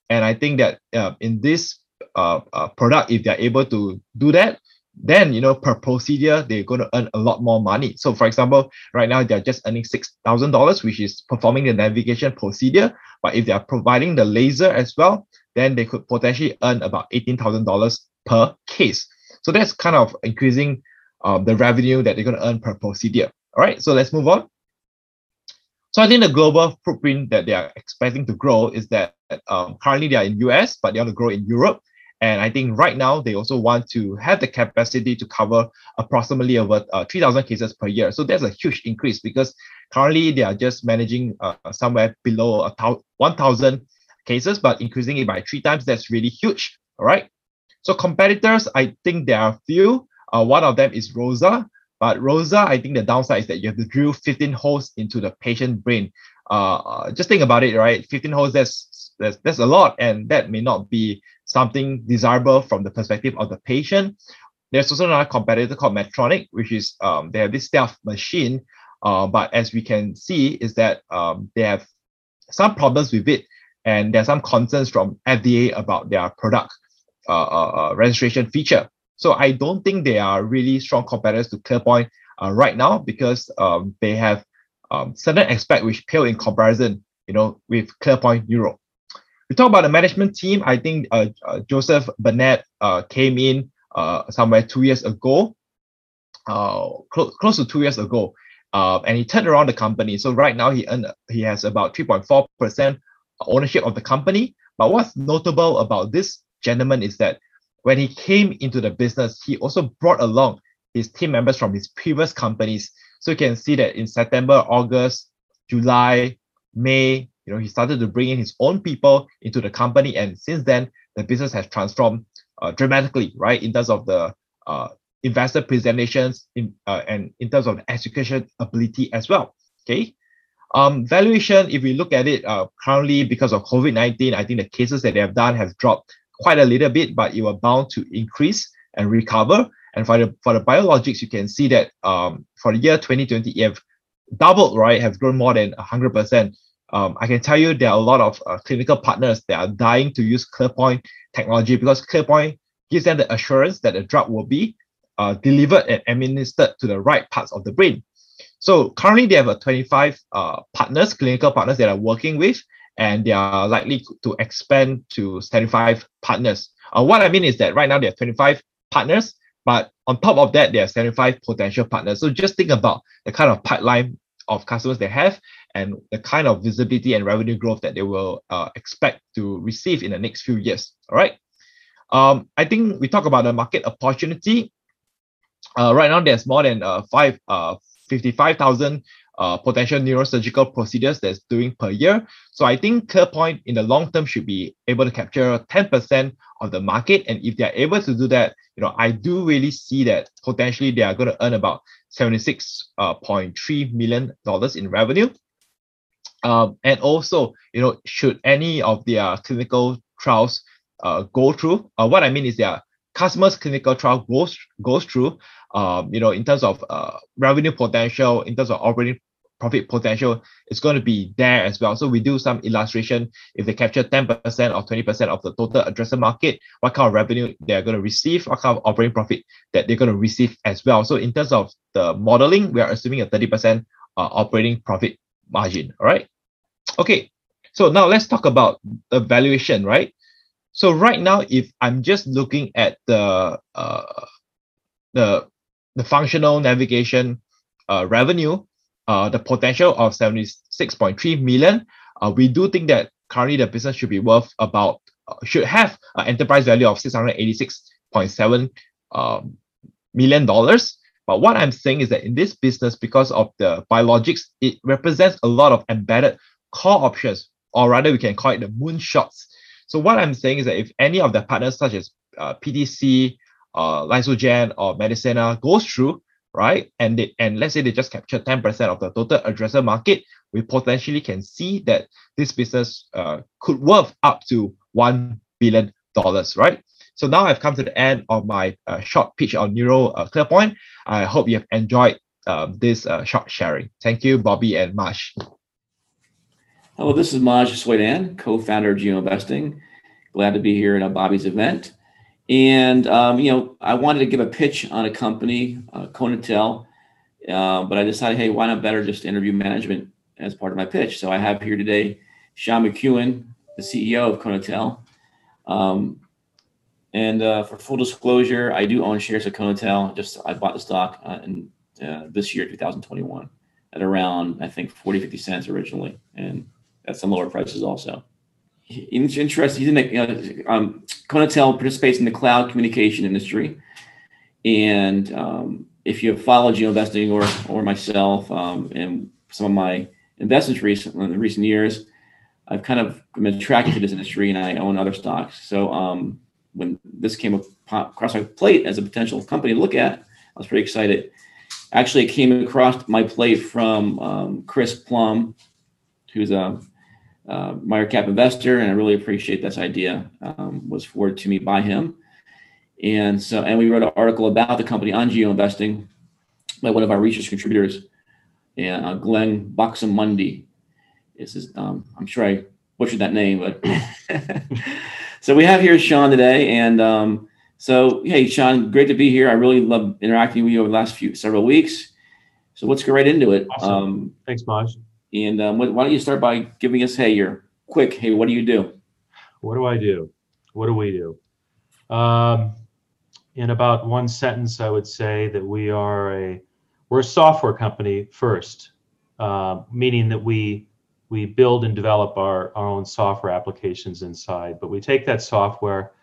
And I think that uh, in this uh, uh, product, if they're able to do that, then you know per procedure they're going to earn a lot more money so for example right now they're just earning six thousand dollars which is performing the navigation procedure But if they are providing the laser as well, then they could potentially earn about $18,000 per case. So that's kind of increasing um, the revenue that they're going to earn per procedure. All right, so let's move on. So I think the global footprint that they are expecting to grow is that um, currently they are in US, but they want to grow in Europe. And I think right now they also want to have the capacity to cover approximately over uh, 3,000 cases per year. So that's a huge increase because currently they are just managing uh, somewhere below a 1,000 cases, but increasing it by three times, that's really huge. All right. So competitors, I think there are a few. Uh, one of them is Rosa. But Rosa, I think the downside is that you have to drill 15 holes into the patient brain. Uh, uh, just think about it, right? 15 holes, that's, that's, that's a lot, and that may not be something desirable from the perspective of the patient. There's also another competitor called Medtronic, which is um, they have this stealth machine, uh, but as we can see, is that um, they have some problems with it, and there's some concerns from FDA about their product uh, uh, uh, registration feature. So I don't think they are really strong competitors to ClearPoint uh, right now because um, they have um, certain aspects which pale in comparison, you know, with ClearPoint Europe. We talk about the management team. I think uh, uh, Joseph Burnett uh, came in uh, somewhere two years ago, uh, close close to two years ago, and he turned around the company. So right now he earned, he has about 3.4 percent ownership of the company. But what's notable about this gentleman is that when he came into the business, he also brought along his team members from his previous companies. So you can see that in September, August, July, May, you know, he started to bring in his own people into the company, and since then, the business has transformed uh, dramatically, right, in terms of the uh, investor presentations, in uh, and in terms of execution ability as well. Okay. Um, valuation, if we look at it uh, currently because of COVID 19, I think the cases that they have done have dropped quite a little bit, but it will bound to increase and recover. And for the for the biologics, you can see that um, for the year 2020, it have doubled, right? Have grown more than 100%. Um, I can tell you there are a lot of uh, clinical partners that are dying to use ClearPoint technology because ClearPoint gives them the assurance that the drug will be uh, delivered and administered to the right parts of the brain. So currently they have a 25 uh, partners, clinical partners that are working with, and they are likely to expand to 75 partners. Uh, what I mean is that right now they have 25 partners, but on top of that, there are 75 potential partners. So just think about the kind of pipeline of customers they have and the kind of visibility and revenue growth that they will uh, expect to receive in the next few years. All right. Um, I think we talk about the market opportunity. Uh, right now, there's more than uh, five, uh, 55,000 uh, potential neurosurgical procedures that's doing per year. So I think ClearPoint in the long term should be able to capture 10% of the market. And if they're able to do that, you know, I do really see that potentially they are going to earn about $76.3 million in revenue. Um, and also, you know, should any of their clinical trials uh, go through, uh, what I mean is their customers' clinical trial goes goes through, um, you know, in terms of uh, revenue potential, in terms of operating profit potential is going to be there as well. So we do some illustration. If they capture 10% or 20% of the total addressable market, what kind of revenue they're going to receive, what kind of operating profit that they're going to receive as well. So in terms of the modeling, we are assuming a 30% uh, operating profit margin. All right. Okay. So now let's talk about the valuation, right? So right now, if I'm just looking at the uh, the the functional navigation uh, revenue, uh, the potential of 76.3 million, uh, we do think that currently the business should be worth about, uh, should have an enterprise value of 686.7 um, million dollars. But what I'm saying is that in this business, because of the biologics, it represents a lot of embedded call options, or rather we can call it the moonshots. So what I'm saying is that if any of the partners such as uh, PTC, uh, Lysogene, or Medicenna goes through, right? And they, and let's say they just capture 10% of the total addressable market, we potentially can see that this business uh, could worth up to $1 billion, right? So now I've come to the end of my uh, short pitch on Neuro uh, ClearPoint. I hope you have enjoyed um, this uh, short sharing. Thank you, Bobby and Maj. Hello, this is Maj Soueidan, co-founder of GeoInvesting. Glad to be here at Bobby's event. And um, you know, I wanted to give a pitch on a company, uh, KonaTel, uh, but I decided, hey, why not better just interview management as part of my pitch? So I have here today Sean McEwen, the CEO of KonaTel. Um, and uh, for full disclosure, I do own shares of KonaTel. Just I bought the stock uh, in uh, this year, 2021, at around I think 40, 50 cents originally, and at some lower prices also. It's interesting. He's in the, know, um, KonaTel participates in the cloud communication industry, and um, if you have followed GeoInvesting or or myself um, and some of my investments recent in recent years, I've kind of been attracted to this industry, and I own other stocks. So um, when this came across my plate as a potential company to look at, I was pretty excited. Actually, it came across my plate from um, Chris Plum, who's a uh, Cap investor, and I really appreciate this idea. Um, was forwarded to me by him, and so and we wrote an article about the company on GeoInvesting by one of our research contributors, and uh, Glenn Baximundi. This is um, I'm sure I butchered that name, but *laughs* so we have here Sean today, and um, so hey, Sean, great to be here. I really love interacting with you over the last few several weeks. So let's go right into it. Awesome. Um, Thanks, Maj. And um, why don't you start by giving us, hey, your quick, hey, what do you do? What do I do? What do we do? Um, in about one sentence, I would say that we are a we're a software company first, uh, meaning that we we build and develop our, our own software applications inside, but we take that software,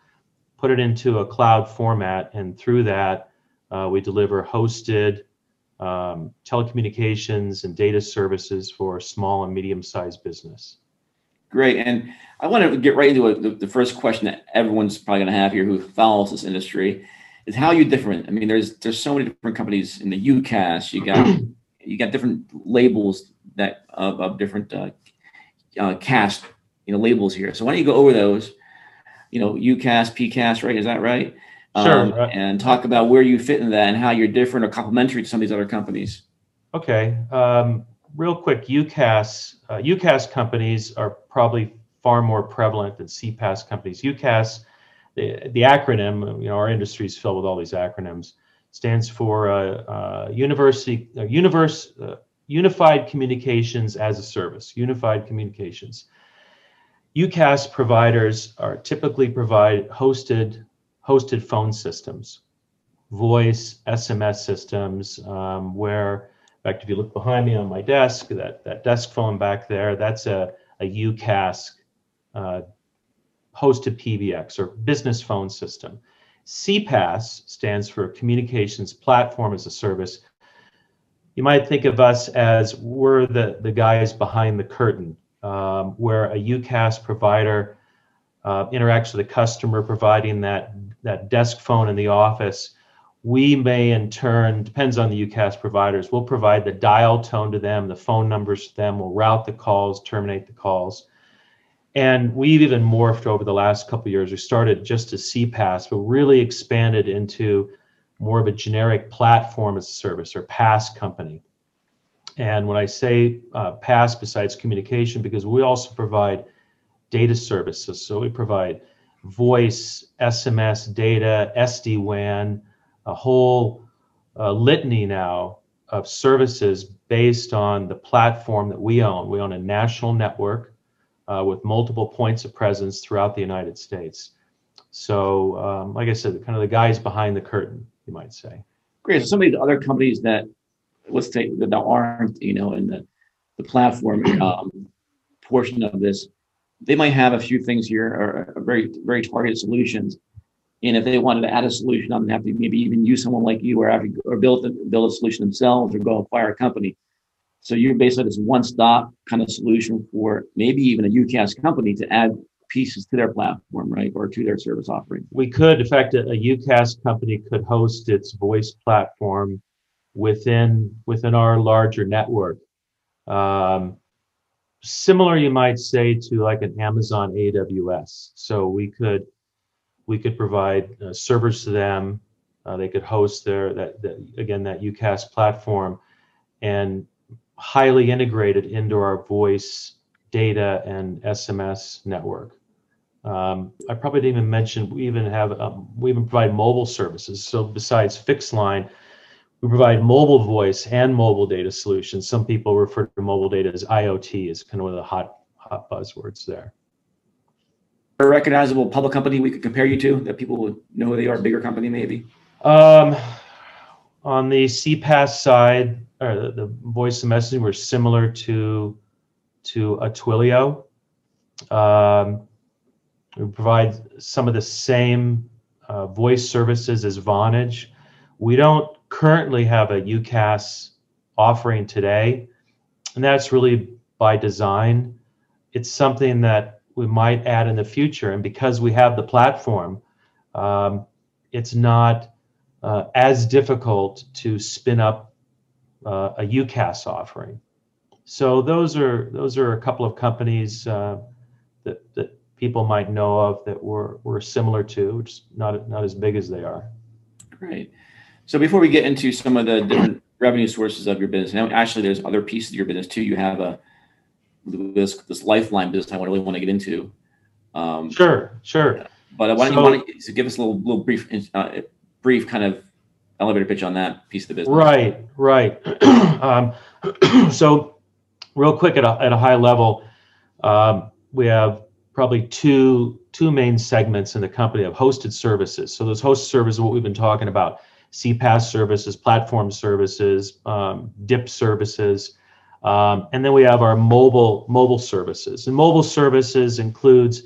put it into a cloud format, and through that, uh, we deliver hosted um, telecommunications and data services for small and medium-sized business. Great, and I want to get right into it. The, the first question that everyone's probably going to have here who follows this industry is how you different. I mean, there's there's so many different companies in the UCaaS. You got *clears throat* you got different labels that of, of different uh, uh, cast you know labels here. So why don't you go over those? You know, UCaaS, PCAS, right? Is that right? Sure. Um, right. And talk about where you fit in that and how you're different or complementary to some of these other companies. Okay. Um, real quick, UCaaS uh, UCaaS companies are probably far more prevalent than CPaaS companies. UCaaS, the, the acronym, you know, our industry is filled with all these acronyms, stands for uh, uh, University uh, Universe uh, Unified Communications as a Service. Unified Communications. UCaaS providers are typically provide hosted hosted phone systems, voice, SMS systems, um, where, in fact, if you look behind me on my desk, that, that desk phone back there, that's a, a UCaaS uh, hosted PBX or business phone system. CPaaS stands for Communications Platform as a Service. You might think of us as we're the, the guys behind the curtain, um, where a UCaaS provider uh, interacts with the customer, providing that that desk phone in the office, we may in turn, depends on the UCaaS providers, we'll provide the dial tone to them, the phone numbers to them, we'll route the calls, terminate the calls. And we've even morphed over the last couple years. We started just as CPaaS, but really expanded into more of a generic platform as a service or PaaS company. And when I say uh, besides communication, because we also provide data services. So we provide voice, SMS, data, SD WAN, a whole uh, litany now of services based on the platform that we own. We own a national network uh, with multiple points of presence throughout the United States. So, um, like I said, kind of the guys behind the curtain, you might say. Great. So, some of the other companies that, let's say, that aren't, you know, in the, the platform um, portion of this, they might have a few things here or very very targeted solutions. And if they wanted to add a solution, I'm have to maybe even use someone like you or have to, or build build a solution themselves or go acquire a company. So you're basically this one-stop kind of solution for maybe even a UCaaS company to add pieces to their platform, right, or to their service offering. We could, in fact, a, a UCaaS company could host its voice platform within within our larger network. Um, similar you might say to like an amazon aws so we could we could provide uh, servers to them. Uh, they could host their that, that again that UCaaS platform and highly integrated into our voice data and sms network. Um, i probably didn't even mention we even have um, we even provide mobile services. So besides fixed line we provide mobile voice and mobile data solutions. Some people refer to mobile data as IoT, is kind of one of the hot hot buzzwords there. A recognizable public company we could compare you to that people would know who they are, bigger company maybe? Um, on the CPaaS side, or the, the voice and messaging, we're similar to to Twilio. Um, we provide some of the same uh, voice services as Vonage. We don't currently have a UCaaS offering today, and that's really by design. It's something that we might add in the future, and because we have the platform, um, it's not uh, as difficult to spin up uh, a UCaaS offering. So those are those are a couple of companies uh, that that people might know of that we're we're similar to, which not not as big as they are. Great. So before we get into some of the different revenue sources of your business, now actually there's other pieces of your business too. You have a this this lifeline business I really want to get into. Um, sure, sure. But why don't so, you want to give us a little little brief uh, brief kind of elevator pitch on that piece of the business? Right, right. *clears throat* um, *clears throat* so real quick at a, at a high level, um, we have probably two two main segments in the company of hosted services. So those host services, what we've been talking about, CPaaS services, platform services, um, DIP services, um, and then we have our mobile mobile services. And mobile services includes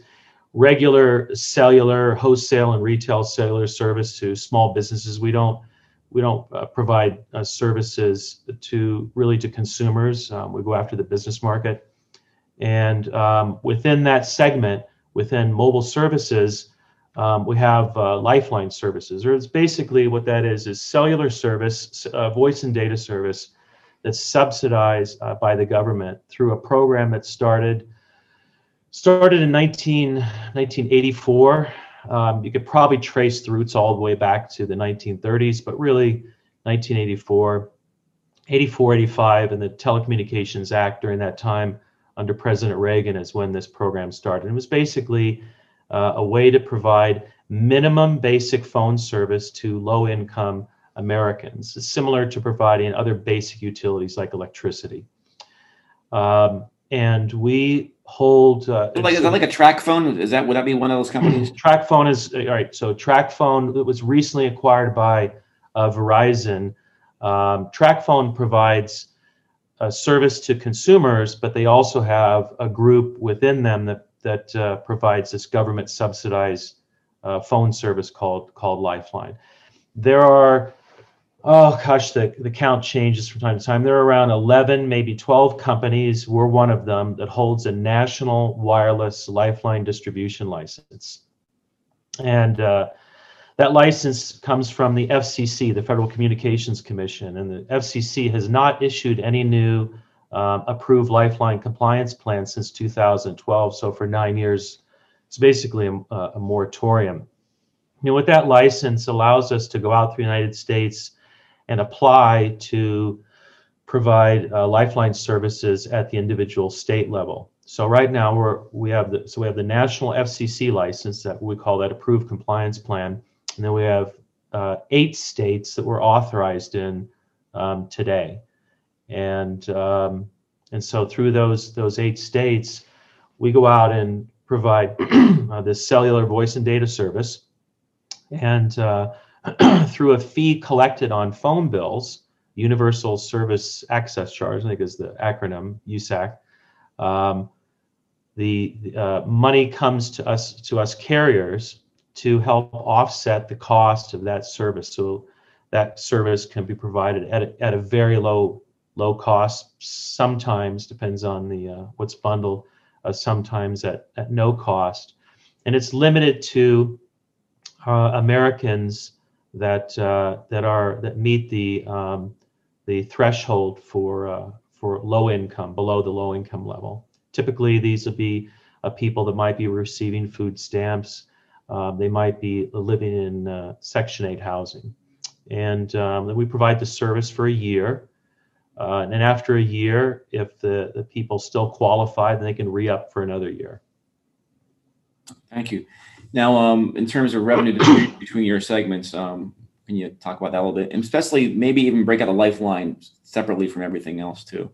regular cellular, wholesale, and retail cellular service to small businesses. We don't we don't uh, provide uh, services to really to consumers. Um, we go after the business market. And um, within that segment, within mobile services, um, we have uh, lifeline services, or it's basically what that is, is cellular service, uh, voice and data service that's subsidized uh, by the government through a program that started started in 19, 1984. Um, you could probably trace the roots all the way back to the 1930s, but really 1984, 84, 85, and the Telecommunications Act during that time under President Reagan is when this program started. It was basically uh, a way to provide minimum basic phone service to low income Americans, it's similar to providing other basic utilities like electricity. Um, and we hold uh, like is that like a TracFone is that would that be one of those companies? *clears throat* TracFone is all right so TracFone it was recently acquired by uh, verizon. Um, phone provides a service to consumers, but they also have a group within them that that uh, provides this government subsidized uh, phone service called called Lifeline. There are oh gosh, the, the count changes from time to time. There are around 11, maybe 12 companies. We're one of them that holds a national wireless Lifeline distribution license. And uh, that license comes from the FCC, the Federal Communications Commission, and the FCC has not issued any new um, approved Lifeline compliance plan since 2012. So for nine years, it's basically a, a moratorium. You know, what that license allows us to go out to the United States and apply to provide uh, Lifeline services at the individual state level. So right now we're we have the so we have the national FCC license that we call that approved compliance plan and then we have uh, eight states that we're authorized in um, today. And um, and so through those those eight states, we go out and provide *clears throat* uh, this cellular voice and data service. And uh, *clears throat* through a fee collected on phone bills, Universal Service Access Charge, I think is the acronym USAC. Um, the uh, money comes to us to us carriers to help offset the cost of that service. So that service can be provided at a, at a very low low cost. Sometimes depends on the uh, what's bundled. Uh, sometimes at, at no cost, and it's limited to uh, Americans that uh, that are that meet the um, the threshold for uh, for low income below the low income level. Typically, these would be uh, people that might be receiving food stamps um, they might be living in Section 8 housing. And um, we provide the service for a year. Uh, and then after a year, if the, the people still qualify, then they can re up for another year. Thank you. Now, um, in terms of revenue between, *coughs* between your segments, um, can you talk about that a little bit? And especially maybe even break out a lifeline separately from everything else, too.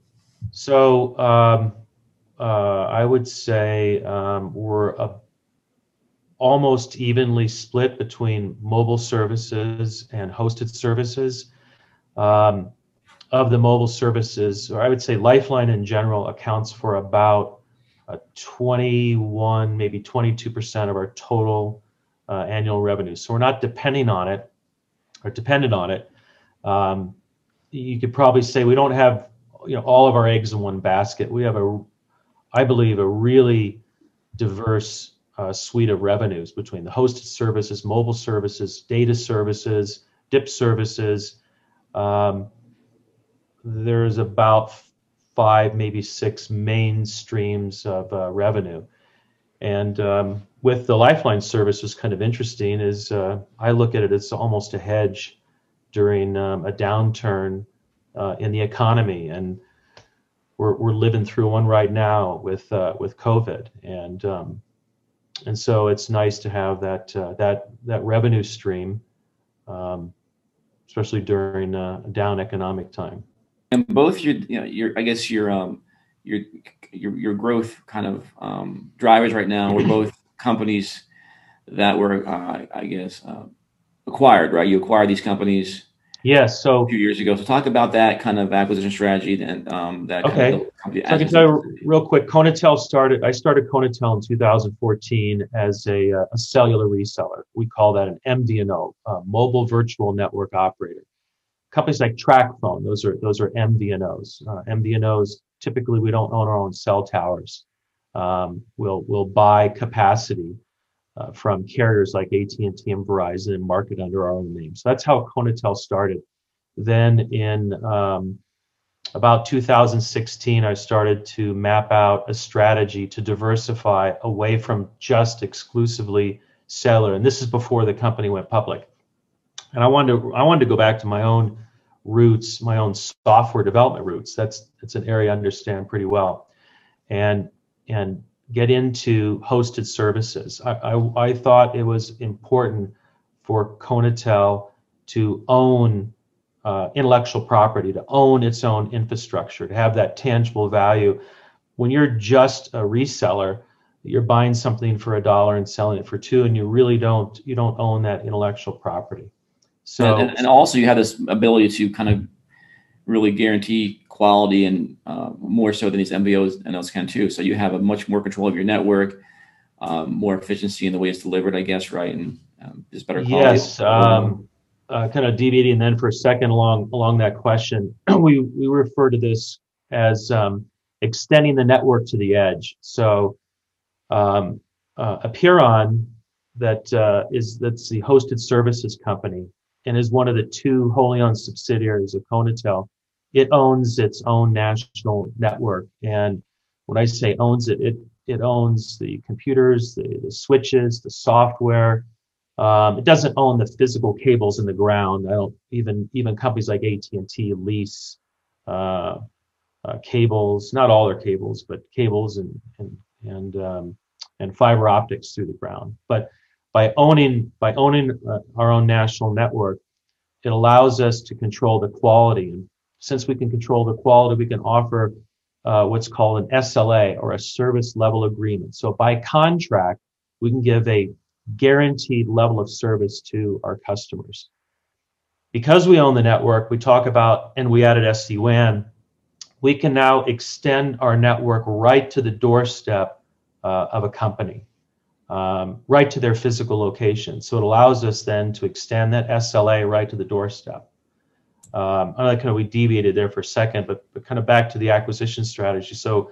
So, um, uh, I would say um, we're a, almost evenly split between mobile services and hosted services. Um, of the mobile services, or I would say Lifeline in general accounts for about uh, 21, maybe 22% of our total uh, annual revenue. So we're not depending on it or dependent on it. Um, you could probably say we don't have you know all of our eggs in one basket. We have a, I believe, a really diverse uh, suite of revenues between the hosted services, mobile services, data services, DIP services. Um, there's about five, maybe six main streams of uh, revenue. And um, with the Lifeline service, what's kind of interesting is uh, I look at it as almost a hedge during um, a downturn uh, in the economy. And we're, we're living through one right now with uh, with COVID. And um, and so it's nice to have that uh, that that revenue stream, um, especially during a down economic time and both your you know your I guess your um your your your growth kind of um, drivers right now were both companies that were uh, I guess uh, acquired right? You acquired these companies yes so a few years ago. So talk about that kind of acquisition strategy and um, that okay. kind of so I can tell you real quick KonaTel started I started KonaTel in 2014 as a, uh, a cellular reseller. We call that an MVNO mobile virtual network operator companies like TracFone, those are those are MVNOs. Uh, MVNOs typically we don't own our own cell towers. Um, we'll we'll buy capacity uh, from carriers like AT&T and Verizon and market under our own name. So that's how KonaTel started. Then in um, about 2016, I started to map out a strategy to diversify away from just exclusively cellular. And this is before the company went public. And I wanted to I wanted to go back to my own roots, my own software development roots. That's that's an area I understand pretty well, and and get into hosted services. I, I, I thought it was important for KonaTel to own uh, intellectual property, to own its own infrastructure, to have that tangible value. When you're just a reseller, you're buying something for a dollar and selling it for two, and you really don't you don't own that intellectual property. So and, and, also you have this ability to kind of really guarantee quality and uh, more so than these MBOs and those can too. So you have a much more control of your network, um, more efficiency in the way it's delivered, I guess, right, and um, just better quality. Yes. Um, uh, kind of deviating then for a second along along that question, *clears throat* we we refer to this as um, extending the network to the edge. So um, uh, Apeiron that uh, is that's the hosted services company and is one of the two wholly owned subsidiaries of KonaTel. It owns its own national network. And when I say owns it, it, it owns the computers, the, the switches, the software. Um, it doesn't own the physical cables in the ground. I don't even even companies like AT&T lease uh, uh, cables, not all their cables, but cables and and and um, and fiber optics through the ground. But by owning by owning uh, our own national network, it allows us to control the quality. And since we can control the quality, we can offer uh, what's called an SLA or a service level agreement. So by contract, we can give a guaranteed level of service to our customers. Because we own the network, we talk about, and we added SD-WAN, we can now extend our network right to the doorstep uh, of a company um, right to their physical location. So it allows us then to extend that SLA right to the doorstep. Um, I like kind of we deviated there for a second, but, but kind of back to the acquisition strategy. So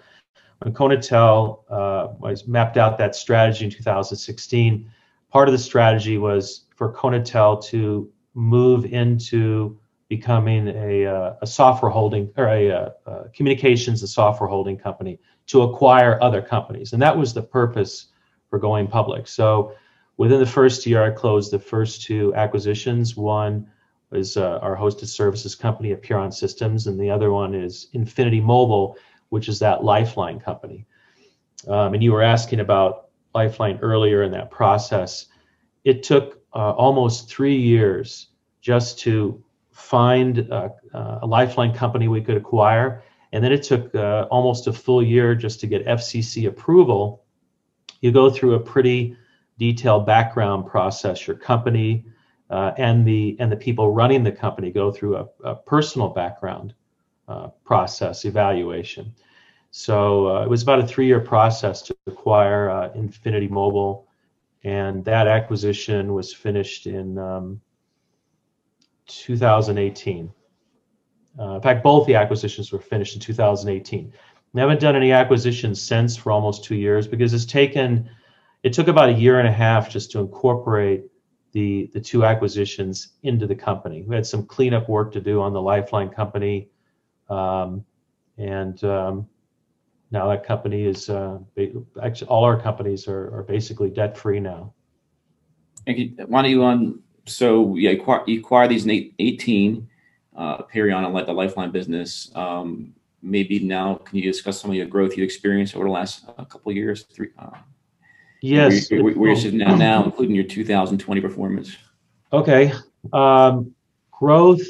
when KonaTel uh, mapped out that strategy in 2016, part of the strategy was for KonaTel to move into becoming a, uh, a software holding or a, uh, uh, communications and software holding company to acquire other companies. And that was the purpose for going public. So within the first year, I closed the first two acquisitions. One is uh, our hosted services company, Apeiron Systems, and the other one is Infiniti Mobile, which is that Lifeline company. Um, and you were asking about Lifeline earlier in that process. It took uh, almost three years just to find uh, uh a Lifeline company we could acquire and then it took uh, almost a full year just to get FCC approval. You go through a pretty detailed background process. Your company uh, and the and the people running the company go through a, a personal background uh, process evaluation. So uh, it was about a three-year process to acquire uh, Infiniti Mobile, and that acquisition was finished in um, 2018. Uh, in fact, both the acquisitions were finished in 2018. We haven't done any acquisitions since for almost two years because it's taken, it took about a year and a half just to incorporate the the two acquisitions into the company. We had some cleanup work to do on the Lifeline company, um, and um, now that company is uh, actually all our companies are, are basically debt free now. And why don't you on? So yeah, you acquire, you acquire these 18 uh, Perion like the Lifeline business. Um, maybe now, can you discuss some of your growth you experienced over the last uh, couple of years? Three. Uh, yes. Where, where, where you're sitting at now, including your 2020 performance. Okay. Um, growth.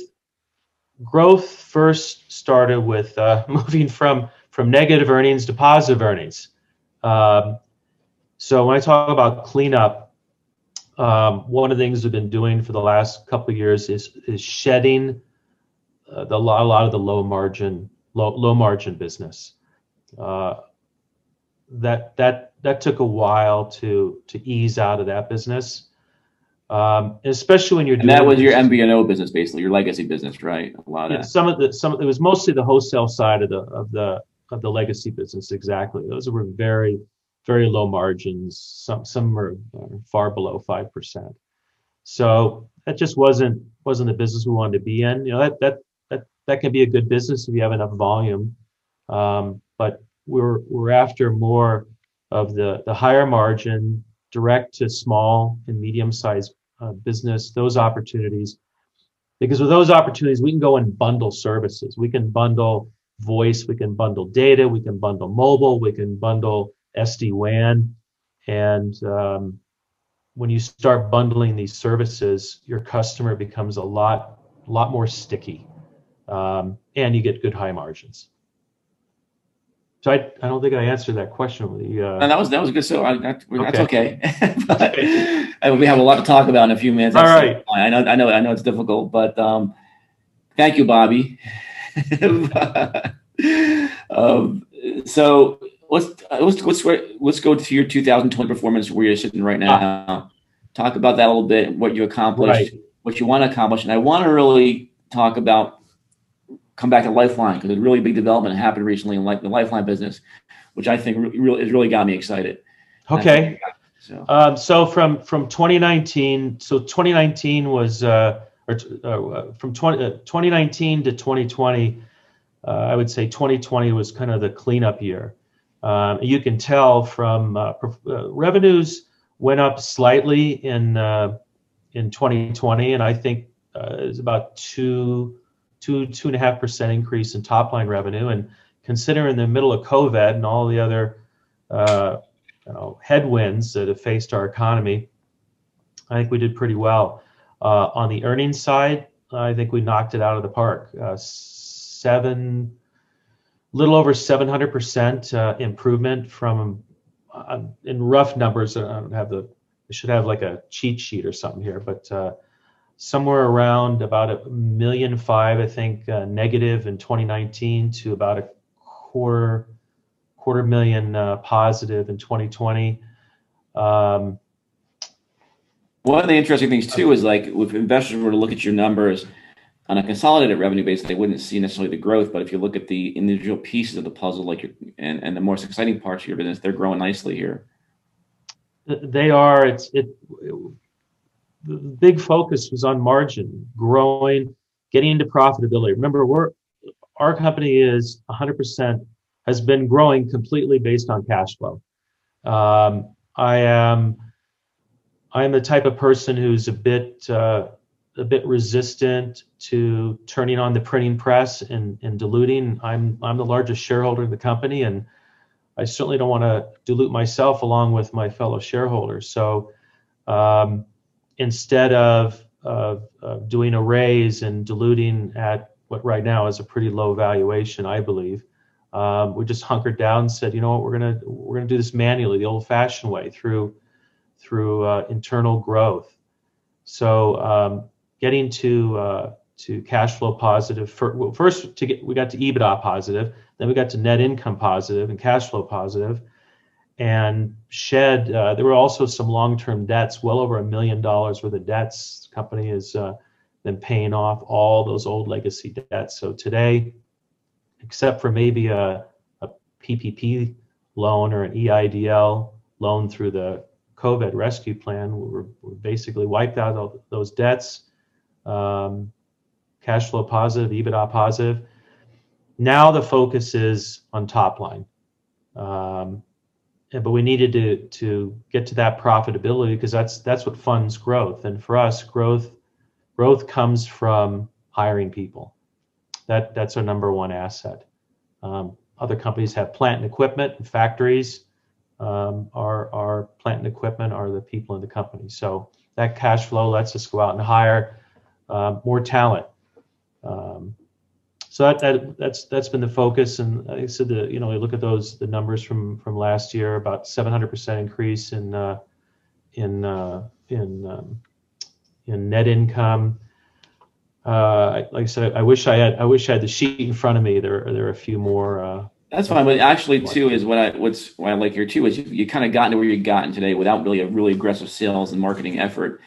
Growth first started with uh, *laughs* moving from from negative earnings to positive earnings. Um, so when I talk about cleanup, um, one of the things we've been doing for the last couple of years is is shedding uh, the, a lot of the low margin low, low margin business. Uh, that that that took a while to to ease out of that business, um, especially when you're. And that was your MVNO business, basically your legacy business, right? A lot yeah, of some of the some it was mostly the wholesale side of the of the of the legacy business. Exactly, those were very very low margins. Some some are far below five percent. So that just wasn't wasn't the business we wanted to be in. You know that that that can be a good business if you have enough volume. Um, but we're we're after more of the the higher margin, direct to small and medium sized uh, business. Those opportunities, because with those opportunities, we can go and bundle services. We can bundle voice, we can bundle data, we can bundle mobile, we can bundle SD WAN, and um, when you start bundling these services, your customer becomes a lot lot more sticky um, and you get good high margins. So I, I don't think I answered that question. The, uh, and that was that was good. So I, that, that's okay. *laughs* but, *laughs* we have a lot to talk about in a few minutes. All right. I know I know I know it's difficult, but um, thank you, Bobby. *laughs* um, so let's let's let's let's go to your 2020 performance where you're sitting right now. Talk about that a little bit, what you accomplished, right. what you want to accomplish, and I want to really talk about come back to Lifeline because a really big development happened recently in like the Lifeline business, which I think really has really got me excited. Okay. So. Um, so from from 2019, so 2019 was uh, or uh, from 20, uh, 2019 to 2020, uh, I would say 2020 was kind of the cleanup year. Um, you can tell from uh, uh, revenues went up slightly in in 2020, and I think it's about two two two and a half percent increase in top line revenue. And considering the middle of COVID and all the other uh, you know, headwinds that have faced our economy, I think we did pretty well. Uh, on the earnings side, I think we knocked it out of the park. Uh, seven, little over 700% uh, improvement from, uh, in rough numbers, I don't have the, I should have like a cheat sheet or something here, but uh, somewhere around about a million five, I think, uh, negative in 2019 to about a quarter quarter million uh, positive in 2020. Um, One of the interesting things too is like if investors were to look at your numbers on a consolidated revenue base, they wouldn't see necessarily the growth. But if you look at the individual pieces of the puzzle, like your and, and the most exciting parts of your business, they're growing nicely here. They are. It's it the big focus was on margin, growing, getting into profitability. Remember, we're our company is 100% has been growing completely based on cash flow. Um, I am I am the type of person who's a bit uh, a bit resistant to turning on the printing press and, and diluting. I'm I'm the largest shareholder in the company, and I certainly don't want to dilute myself along with my fellow shareholders. So um, instead of, of, doing a raise and diluting at what right now is a pretty low valuation, I believe, Um, we just hunkered down and said, you know what, we're gonna we're gonna do this manually, the old-fashioned way, through through uh, internal growth. So um, getting to uh, to cash flow positive. For, well, first, to get we got to EBITDA positive, then we got to net income positive and cash flow positive, and shed. Uh, there were also some long-term debts, well over a million dollars worth of debts. The company has uh, been paying off all those old legacy debts. So today, except for maybe a, a PPP loan or an EIDL loan through the COVID rescue plan, we're, we're basically wiped out all those debts. Um, cash flow positive, EBITDA positive. Now the focus is on top line. Um, but we needed to to get to that profitability because that's that's what funds growth. And for us, growth growth comes from hiring people. That that's our number one asset. Um, other companies have plant and equipment and factories. Um, our our plant and equipment are the people in the company. So that cash flow lets us go out and hire uh, more talent. Um, so that, that that's that's been the focus, and I said the you know you look at those the numbers from from last year, about 700 percent increase in uh, in uh, in um, in net income. Uh, like I said, I wish I had I wish I had the sheet in front of me. There there are a few more. Uh, That's fine, but actually too is what I what's what I like here too is you, you kind of gotten to where you've gotten today without really a really aggressive sales and marketing effort.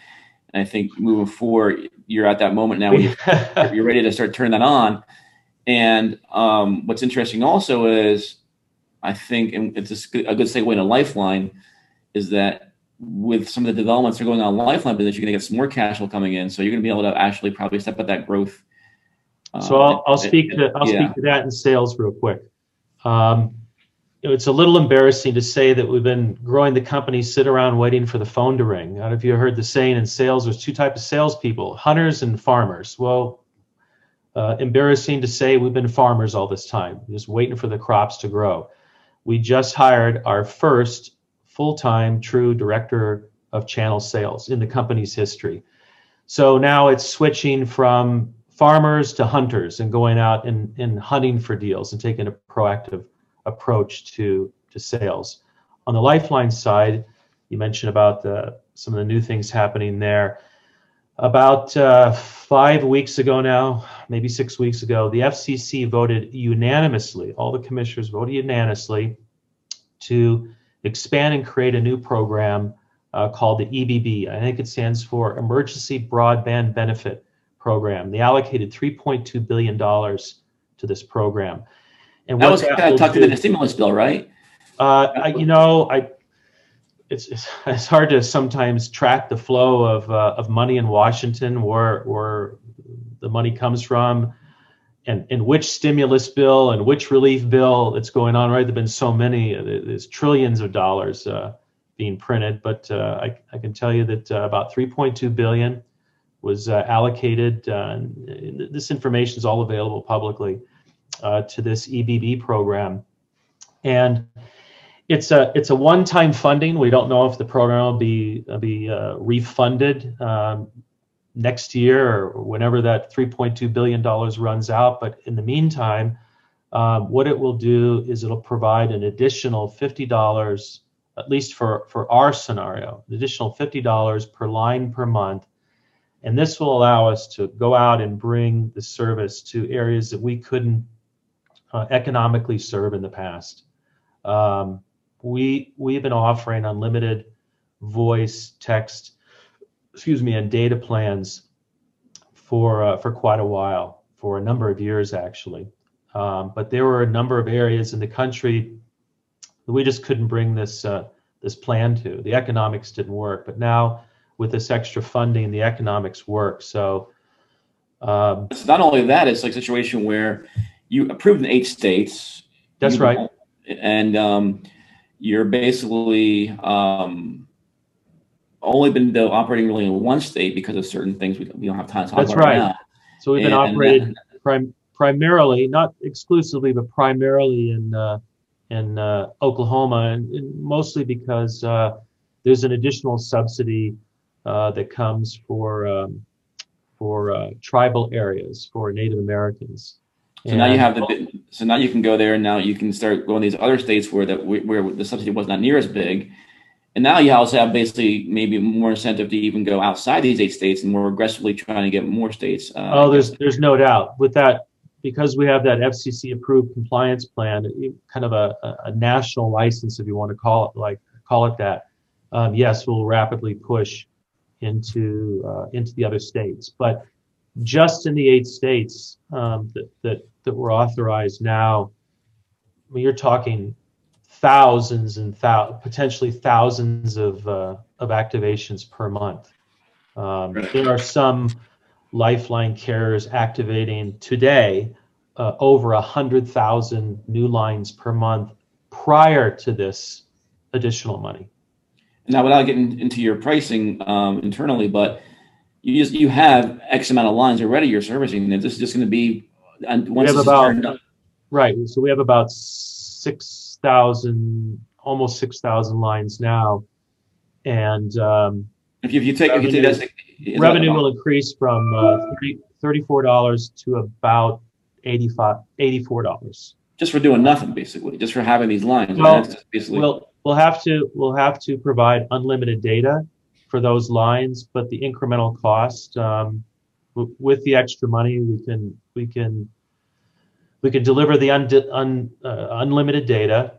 And I think moving forward, you're at that moment now where *laughs* you're ready to start turning that on. And um, what's interesting also is, I think, and it's a good segue into Lifeline, is that with some of the developments that are going on in Lifeline business, you're going to get some more cash flow coming in. So you're going to be able to actually probably step up that growth. so I'll, I'll speak to I'll yeah. speak to that in sales real quick. Um, it's a little embarrassing to say that we've been growing the company, sit around waiting for the phone to ring. I don't know if you heard the saying in sales, there's two types of salespeople, hunters and farmers. Well, uh, embarrassing to say we've been farmers all this time, just waiting for the crops to grow. We just hired our first full-time true director of channel sales in the company's history. So now it's switching from farmers to hunters and going out and, and hunting for deals and taking a proactive approach to, to sales. On the Lifeline side, you mentioned about the, some of the new things happening there. About uh, five weeks ago now, maybe six weeks ago, the FCC voted unanimously, all the commissioners voted unanimously to expand and create a new program uh, called the EBB. I think it stands for Emergency Broadband Benefit Program. They allocated $3.2 billion to this program. And that was kind of tucked in the stimulus bill, right? Uh, I, you know, I it's, it's, *laughs* it's hard to sometimes track the flow of uh, of money in Washington, where where the money comes from, and and which stimulus bill and which relief bill that's going on. Right, there've been so many. Uh, there's trillions of dollars uh, being printed, but uh, I I can tell you that uh, about 3.2 billion was uh, allocated. this information is all available publicly to this EBB program, and it's a it's a one-time funding. We don't know if the program will be uh, be uh, refunded um, next year or whenever that 3.2 billion dollars runs out. But in the meantime, um, what it will do is it'll provide an additional fifty dollars, at least for for our scenario, an additional fifty dollars per line per month. And this will allow us to go out and bring the service to areas that we couldn't uh, economically serve in the past. Um, we we've been offering unlimited voice, text, excuse me, and data plans for uh, for quite a while, for a number of years actually. Um, but there were a number of areas in the country that we just couldn't bring this uh, this plan to. The economics didn't work, but now with this extra funding, the economics work. So. Um, it's not only that; it's like a situation where you approved in eight states. That's right. And um, you're basically um, only been though operating really in one state because of certain things we, we don't have time to talk That's about right. Now. So we've been and, operated and prim- primarily, not exclusively, but primarily in uh, in uh, Oklahoma, and, and, mostly because uh, there's an additional subsidy uh, that comes for um, for uh, tribal areas for Native Americans. So and now you have the so now you can go there and now you can start going to these other states where that where the subsidy was not near as big and now you also have basically maybe more incentive to even go outside these eight states and more aggressively trying to get more states. Uh, oh, there's there's no doubt with that because we have that FCC approved compliance plan, kind of a, a national license, if you want to call it like call it that. Um, yes, we'll rapidly push into uh, into the other states, but just in the eight states um, that that that were authorized now, I mean, you're talking thousands and thou- potentially thousands of uh, of activations per month. Um, there are some Lifeline carriers activating today uh, over a hundred thousand new lines per month prior to this additional money. Now, without getting into your pricing um, internally, but you just you have X amount of lines already you're servicing, and this is just going to be once we have about, Right. So we have about six 6,000, almost 6,000 lines now. And um, if, you, if you take, revenue, if you take that, revenue will increase from uh, 30, $34 to about 85, $84. Just for doing nothing, basically, just for having these lines. Well, basically. We'll, we'll have to we'll have to provide unlimited data for those lines, but the incremental cost um, with the extra money, we can we can we could deliver the un, un, uh, unlimited data,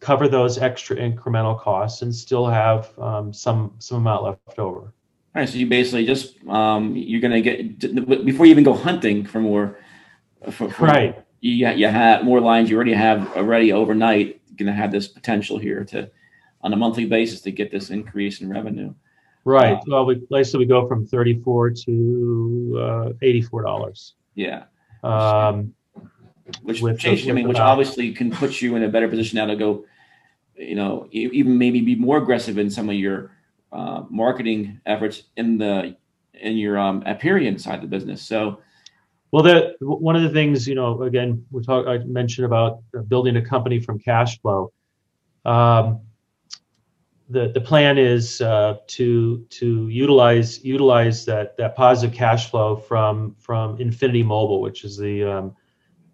cover those extra incremental costs, and still have um, some some amount left over. All right, so you basically just um, you're going to get before you even go hunting for more. For, for right. You you have more lines you already have already overnight. Going to have this potential here to, on a monthly basis, to get this increase in revenue. Right. Uh, well, we like so we go from thirty-four to uh, eighty-four dollars. Yeah. Um, which with, I mean, which obviously can put you in a better position now to go, you know, even maybe be more aggressive in some of your uh, marketing efforts in the in your um, Apeiron side of the business. So, well, the one of the things you know, again, we talk. I mentioned about building a company from cash flow. Um, the the plan is uh, to to utilize utilize that that positive cash flow from from Infiniti Mobile, which is the um,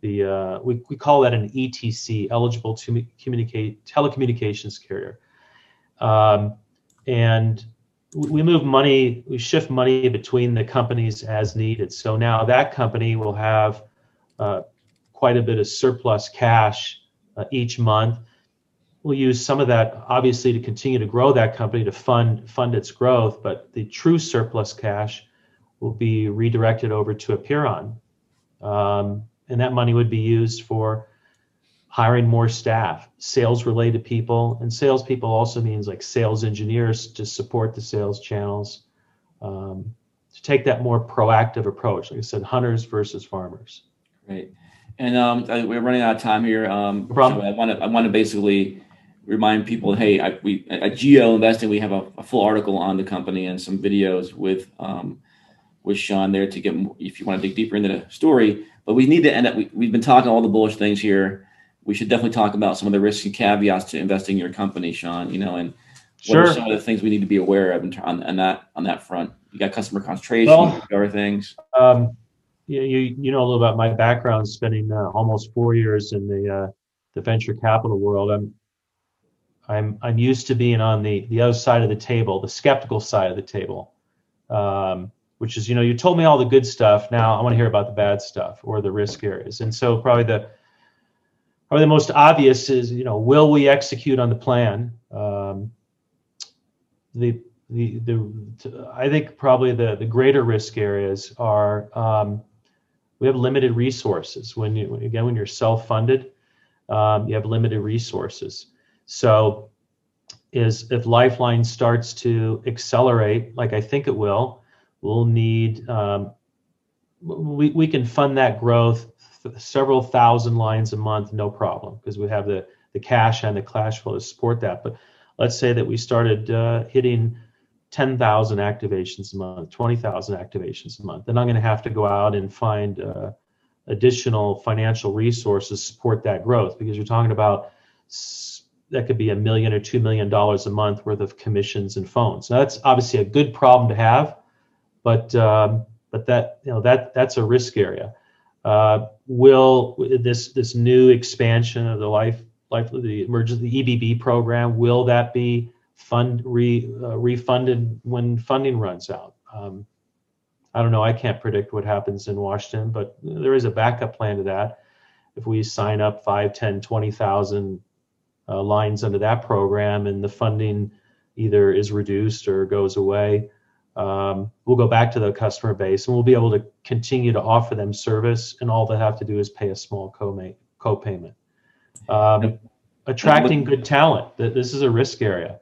the uh, we, we call that an ETC, eligible to communicate telecommunications carrier. Um, and we move money, we shift money between the companies as needed. So now that company will have uh, quite a bit of surplus cash uh, each month. We'll use some of that obviously to continue to grow that company to fund fund its growth, but the true surplus cash will be redirected over to Apeiron. Um, and that money would be used for hiring more staff, sales related people, and salespeople also means like sales engineers to support the sales channels. Um, to take that more proactive approach, like I said, hunters versus farmers. Great, and um, we're running out of time here. Um, so I want to I want to basically remind people, hey, I, we at GeoInvesting we have a, a, full article on the company and some videos with um, with Sean there to get if you want to dig deeper into the story. But we need to end up. We, we've been talking all the bullish things here. We should definitely talk about some of the risks and caveats to investing in your company, Sean. You know, and what are some of the things we need to be aware of on, on that on that front? You got customer concentration, well, other things. Um, you, you you know a little about my background, spending uh, almost four years in the uh, the venture capital world. I'm I'm I'm used to being on the the other side of the table, the skeptical side of the table. Um, which is you know you told me all the good stuff. Now i want to hear about the bad stuff or the risk areas. And so probably the probably the most obvious is you know will we execute on the plan? Um, the the the i think probably the the greater risk areas are um, we have limited resources when you again when you're self-funded um, you have limited resources. So is if lifeline starts to accelerate like i think it will We'll need, um, we, we can fund that growth several thousand lines a month, no problem, because we have the, the cash and the cash flow to support that. But let's say that we started uh, hitting 10,000 activations a month, 20,000 activations a month, then I'm going to have to go out and find uh, additional financial resources support that growth because you're talking about that could be a million or two million dollars a month worth of commissions and phones. Now that's obviously a good problem to have, but um, but that you know that that's a risk area. Uh, will this this new expansion of the life life the emergency the EBB program will that be fund re, uh, refunded when funding runs out? Um, I don't know. I can't predict what happens in Washington, but there is a backup plan to that. If we sign up 5, 10, 20,000 uh, lines under that program and the funding either is reduced or goes away, um, we'll go back to the customer base and we'll be able to continue to offer them service. And all they have to do is pay a small co-payment. Um, attracting good talent. This is a risk area.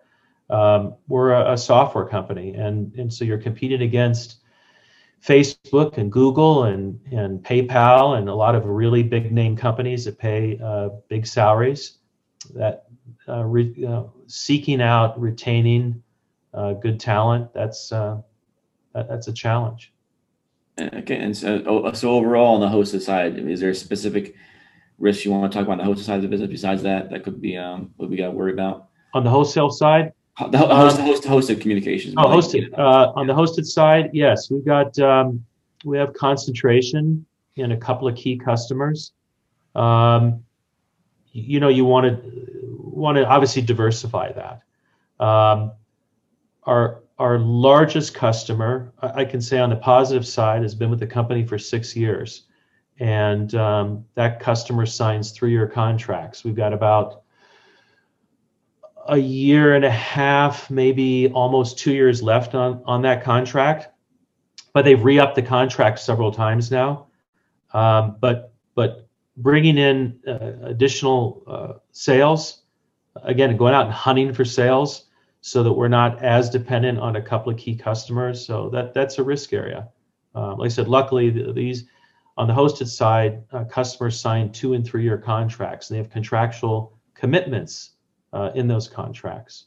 Um, we're a, a, software company, and and so you're competing against Facebook and Google and and PayPal and a lot of really big name companies that pay uh, big salaries. That uh, re, uh, seeking out retaining good talent that's uh, that, that's a challenge. Okay, and so oh, so overall on the hosted side, is there a specific risk you want to talk about on the hosted side of the business besides that that could be um, what we got to worry about on the wholesale side? The host, um, host, hosted communications. Oh, hosted. Uh, on the hosted side, yes, we've got um, we have concentration in a couple of key customers. Um, you know, you want to want to obviously diversify that. Our our largest customer, I can say on the positive side, has been with the company for six years, and um, that customer signs three-year contracts. We've got about a year and a half, maybe almost two years left on on that contract, but they've re-upped the contract several times now. Um, but but bringing in uh, additional uh, sales, again, going out and hunting for sales, so that we're not as dependent on a couple of key customers. So that that's a risk area. Um, like I said, luckily the, these on the hosted side, uh, customers sign two and three year contracts, and they have contractual commitments uh, in those contracts.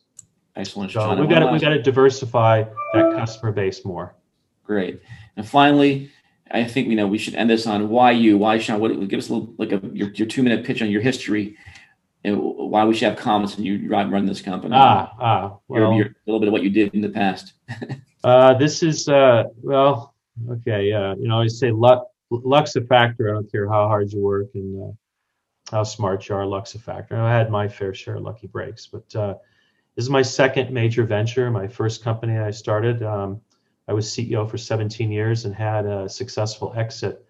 Excellent. So we've got to, we've got to diversify that customer base more. Great. And finally, I think you know we should end this on why you, why Sean. What give us a little like a your, your two minute pitch on your history and why we should have comments and you run, this company. Ah, ah, well, your, your, a little bit of what you did in the past. *laughs* uh, this is uh, well, okay. Uh, you know, I always say luck. Luck's a factor. I don't care how hard you work and uh, how smart you are. Luck's a factor. I had my fair share of lucky breaks, but uh, this is my second major venture. My first company I started. Um, I was CEO for 17 years and had a successful exit.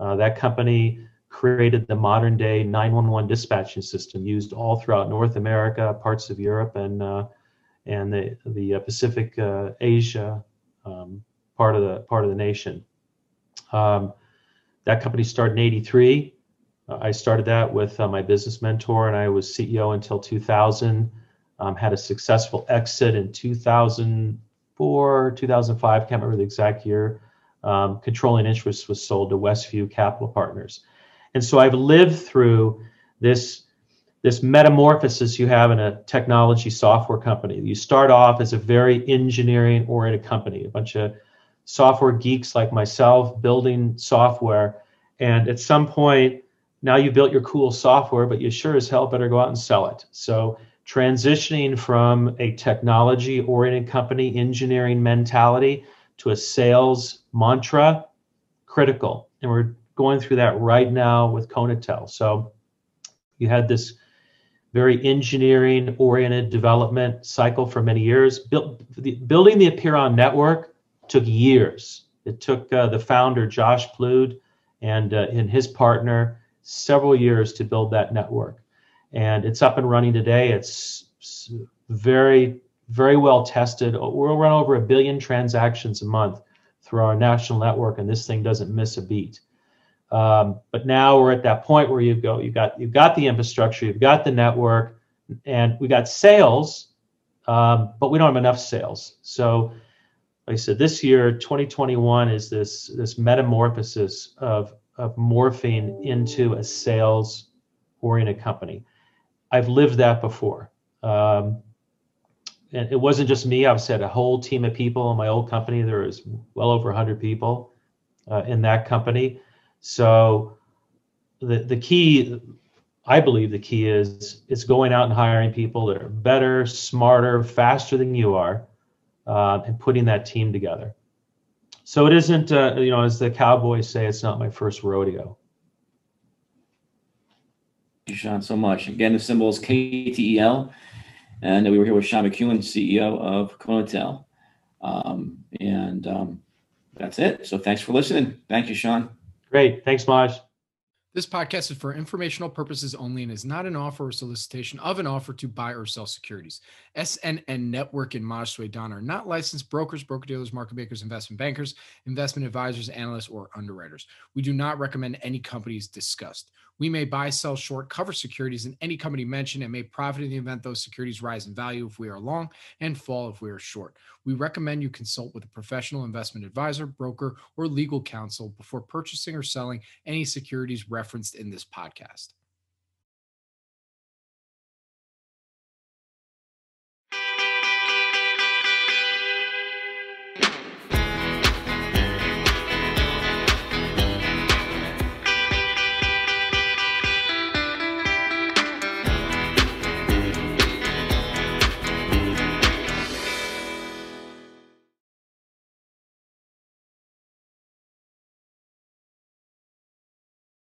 Uh, that company created the modern day 911 dispatching system used all throughout North America, parts of Europe, and uh, and the the uh, Pacific uh, Asia um, part of the part of the nation. Um, that company started in '83. Uh, I started that with uh, my business mentor, and I was CEO until 2000. Um, had a successful exit in 2004, 2005. Can't remember the exact year. Um, controlling interest was sold to Westview Capital Partners, and so I've lived through this this metamorphosis you have in a technology software company. You start off as a very engineering oriented company, a bunch of software geeks like myself building software, and at some point now you built your cool software, but you sure as hell better go out and sell it. So transitioning from a technology oriented company engineering mentality to a sales mantra, critical. And we're going through that right now with KonaTel. So you had this very engineering oriented development cycle for many years. The, building the Apeiron network took years. It took uh, the founder, Josh Plood, and, uh, and his partner, several years to build that network. And it's up and running today. It's very, very well tested. We'll run over a billion transactions a month through our national network, and this thing doesn't miss a beat. Um, but now we're at that point where you go, you got you've got the infrastructure, you've got the network, and we got sales, um, but we don't have enough sales. So, like I said, this year, 2021 is this this metamorphosis of of morphing into a sales oriented company. I've lived that before. Um, and it wasn't just me. I've said a whole team of people in my old company. There was well over 100 people uh, in that company. So the the key, I believe, the key is it's going out and hiring people that are better, smarter, faster than you are, uh, and putting that team together. So it isn't, uh, you know, as the cowboys say, it's not my first rodeo. Thank you, Sean, so much. Again, the symbol is KTEL. And we were here with Sean McEwen, CEO of KonaTel. Um, and um, that's it. So thanks for listening. Thank you, Sean. Great. Thanks, Maj. This podcast is for informational purposes only and is not an offer or solicitation of an offer to buy or sell securities. SNN Network and Maj Soueidan are not licensed brokers, broker dealers, market makers, investment bankers, investment advisors, analysts, or underwriters. We do not recommend any companies discussed. We may buy, sell, short, cover securities in any company mentioned and may profit in the event those securities rise in value if we are long and fall if we are short. We recommend you consult with a professional investment advisor, broker, or legal counsel before purchasing or selling any securities referenced in this podcast.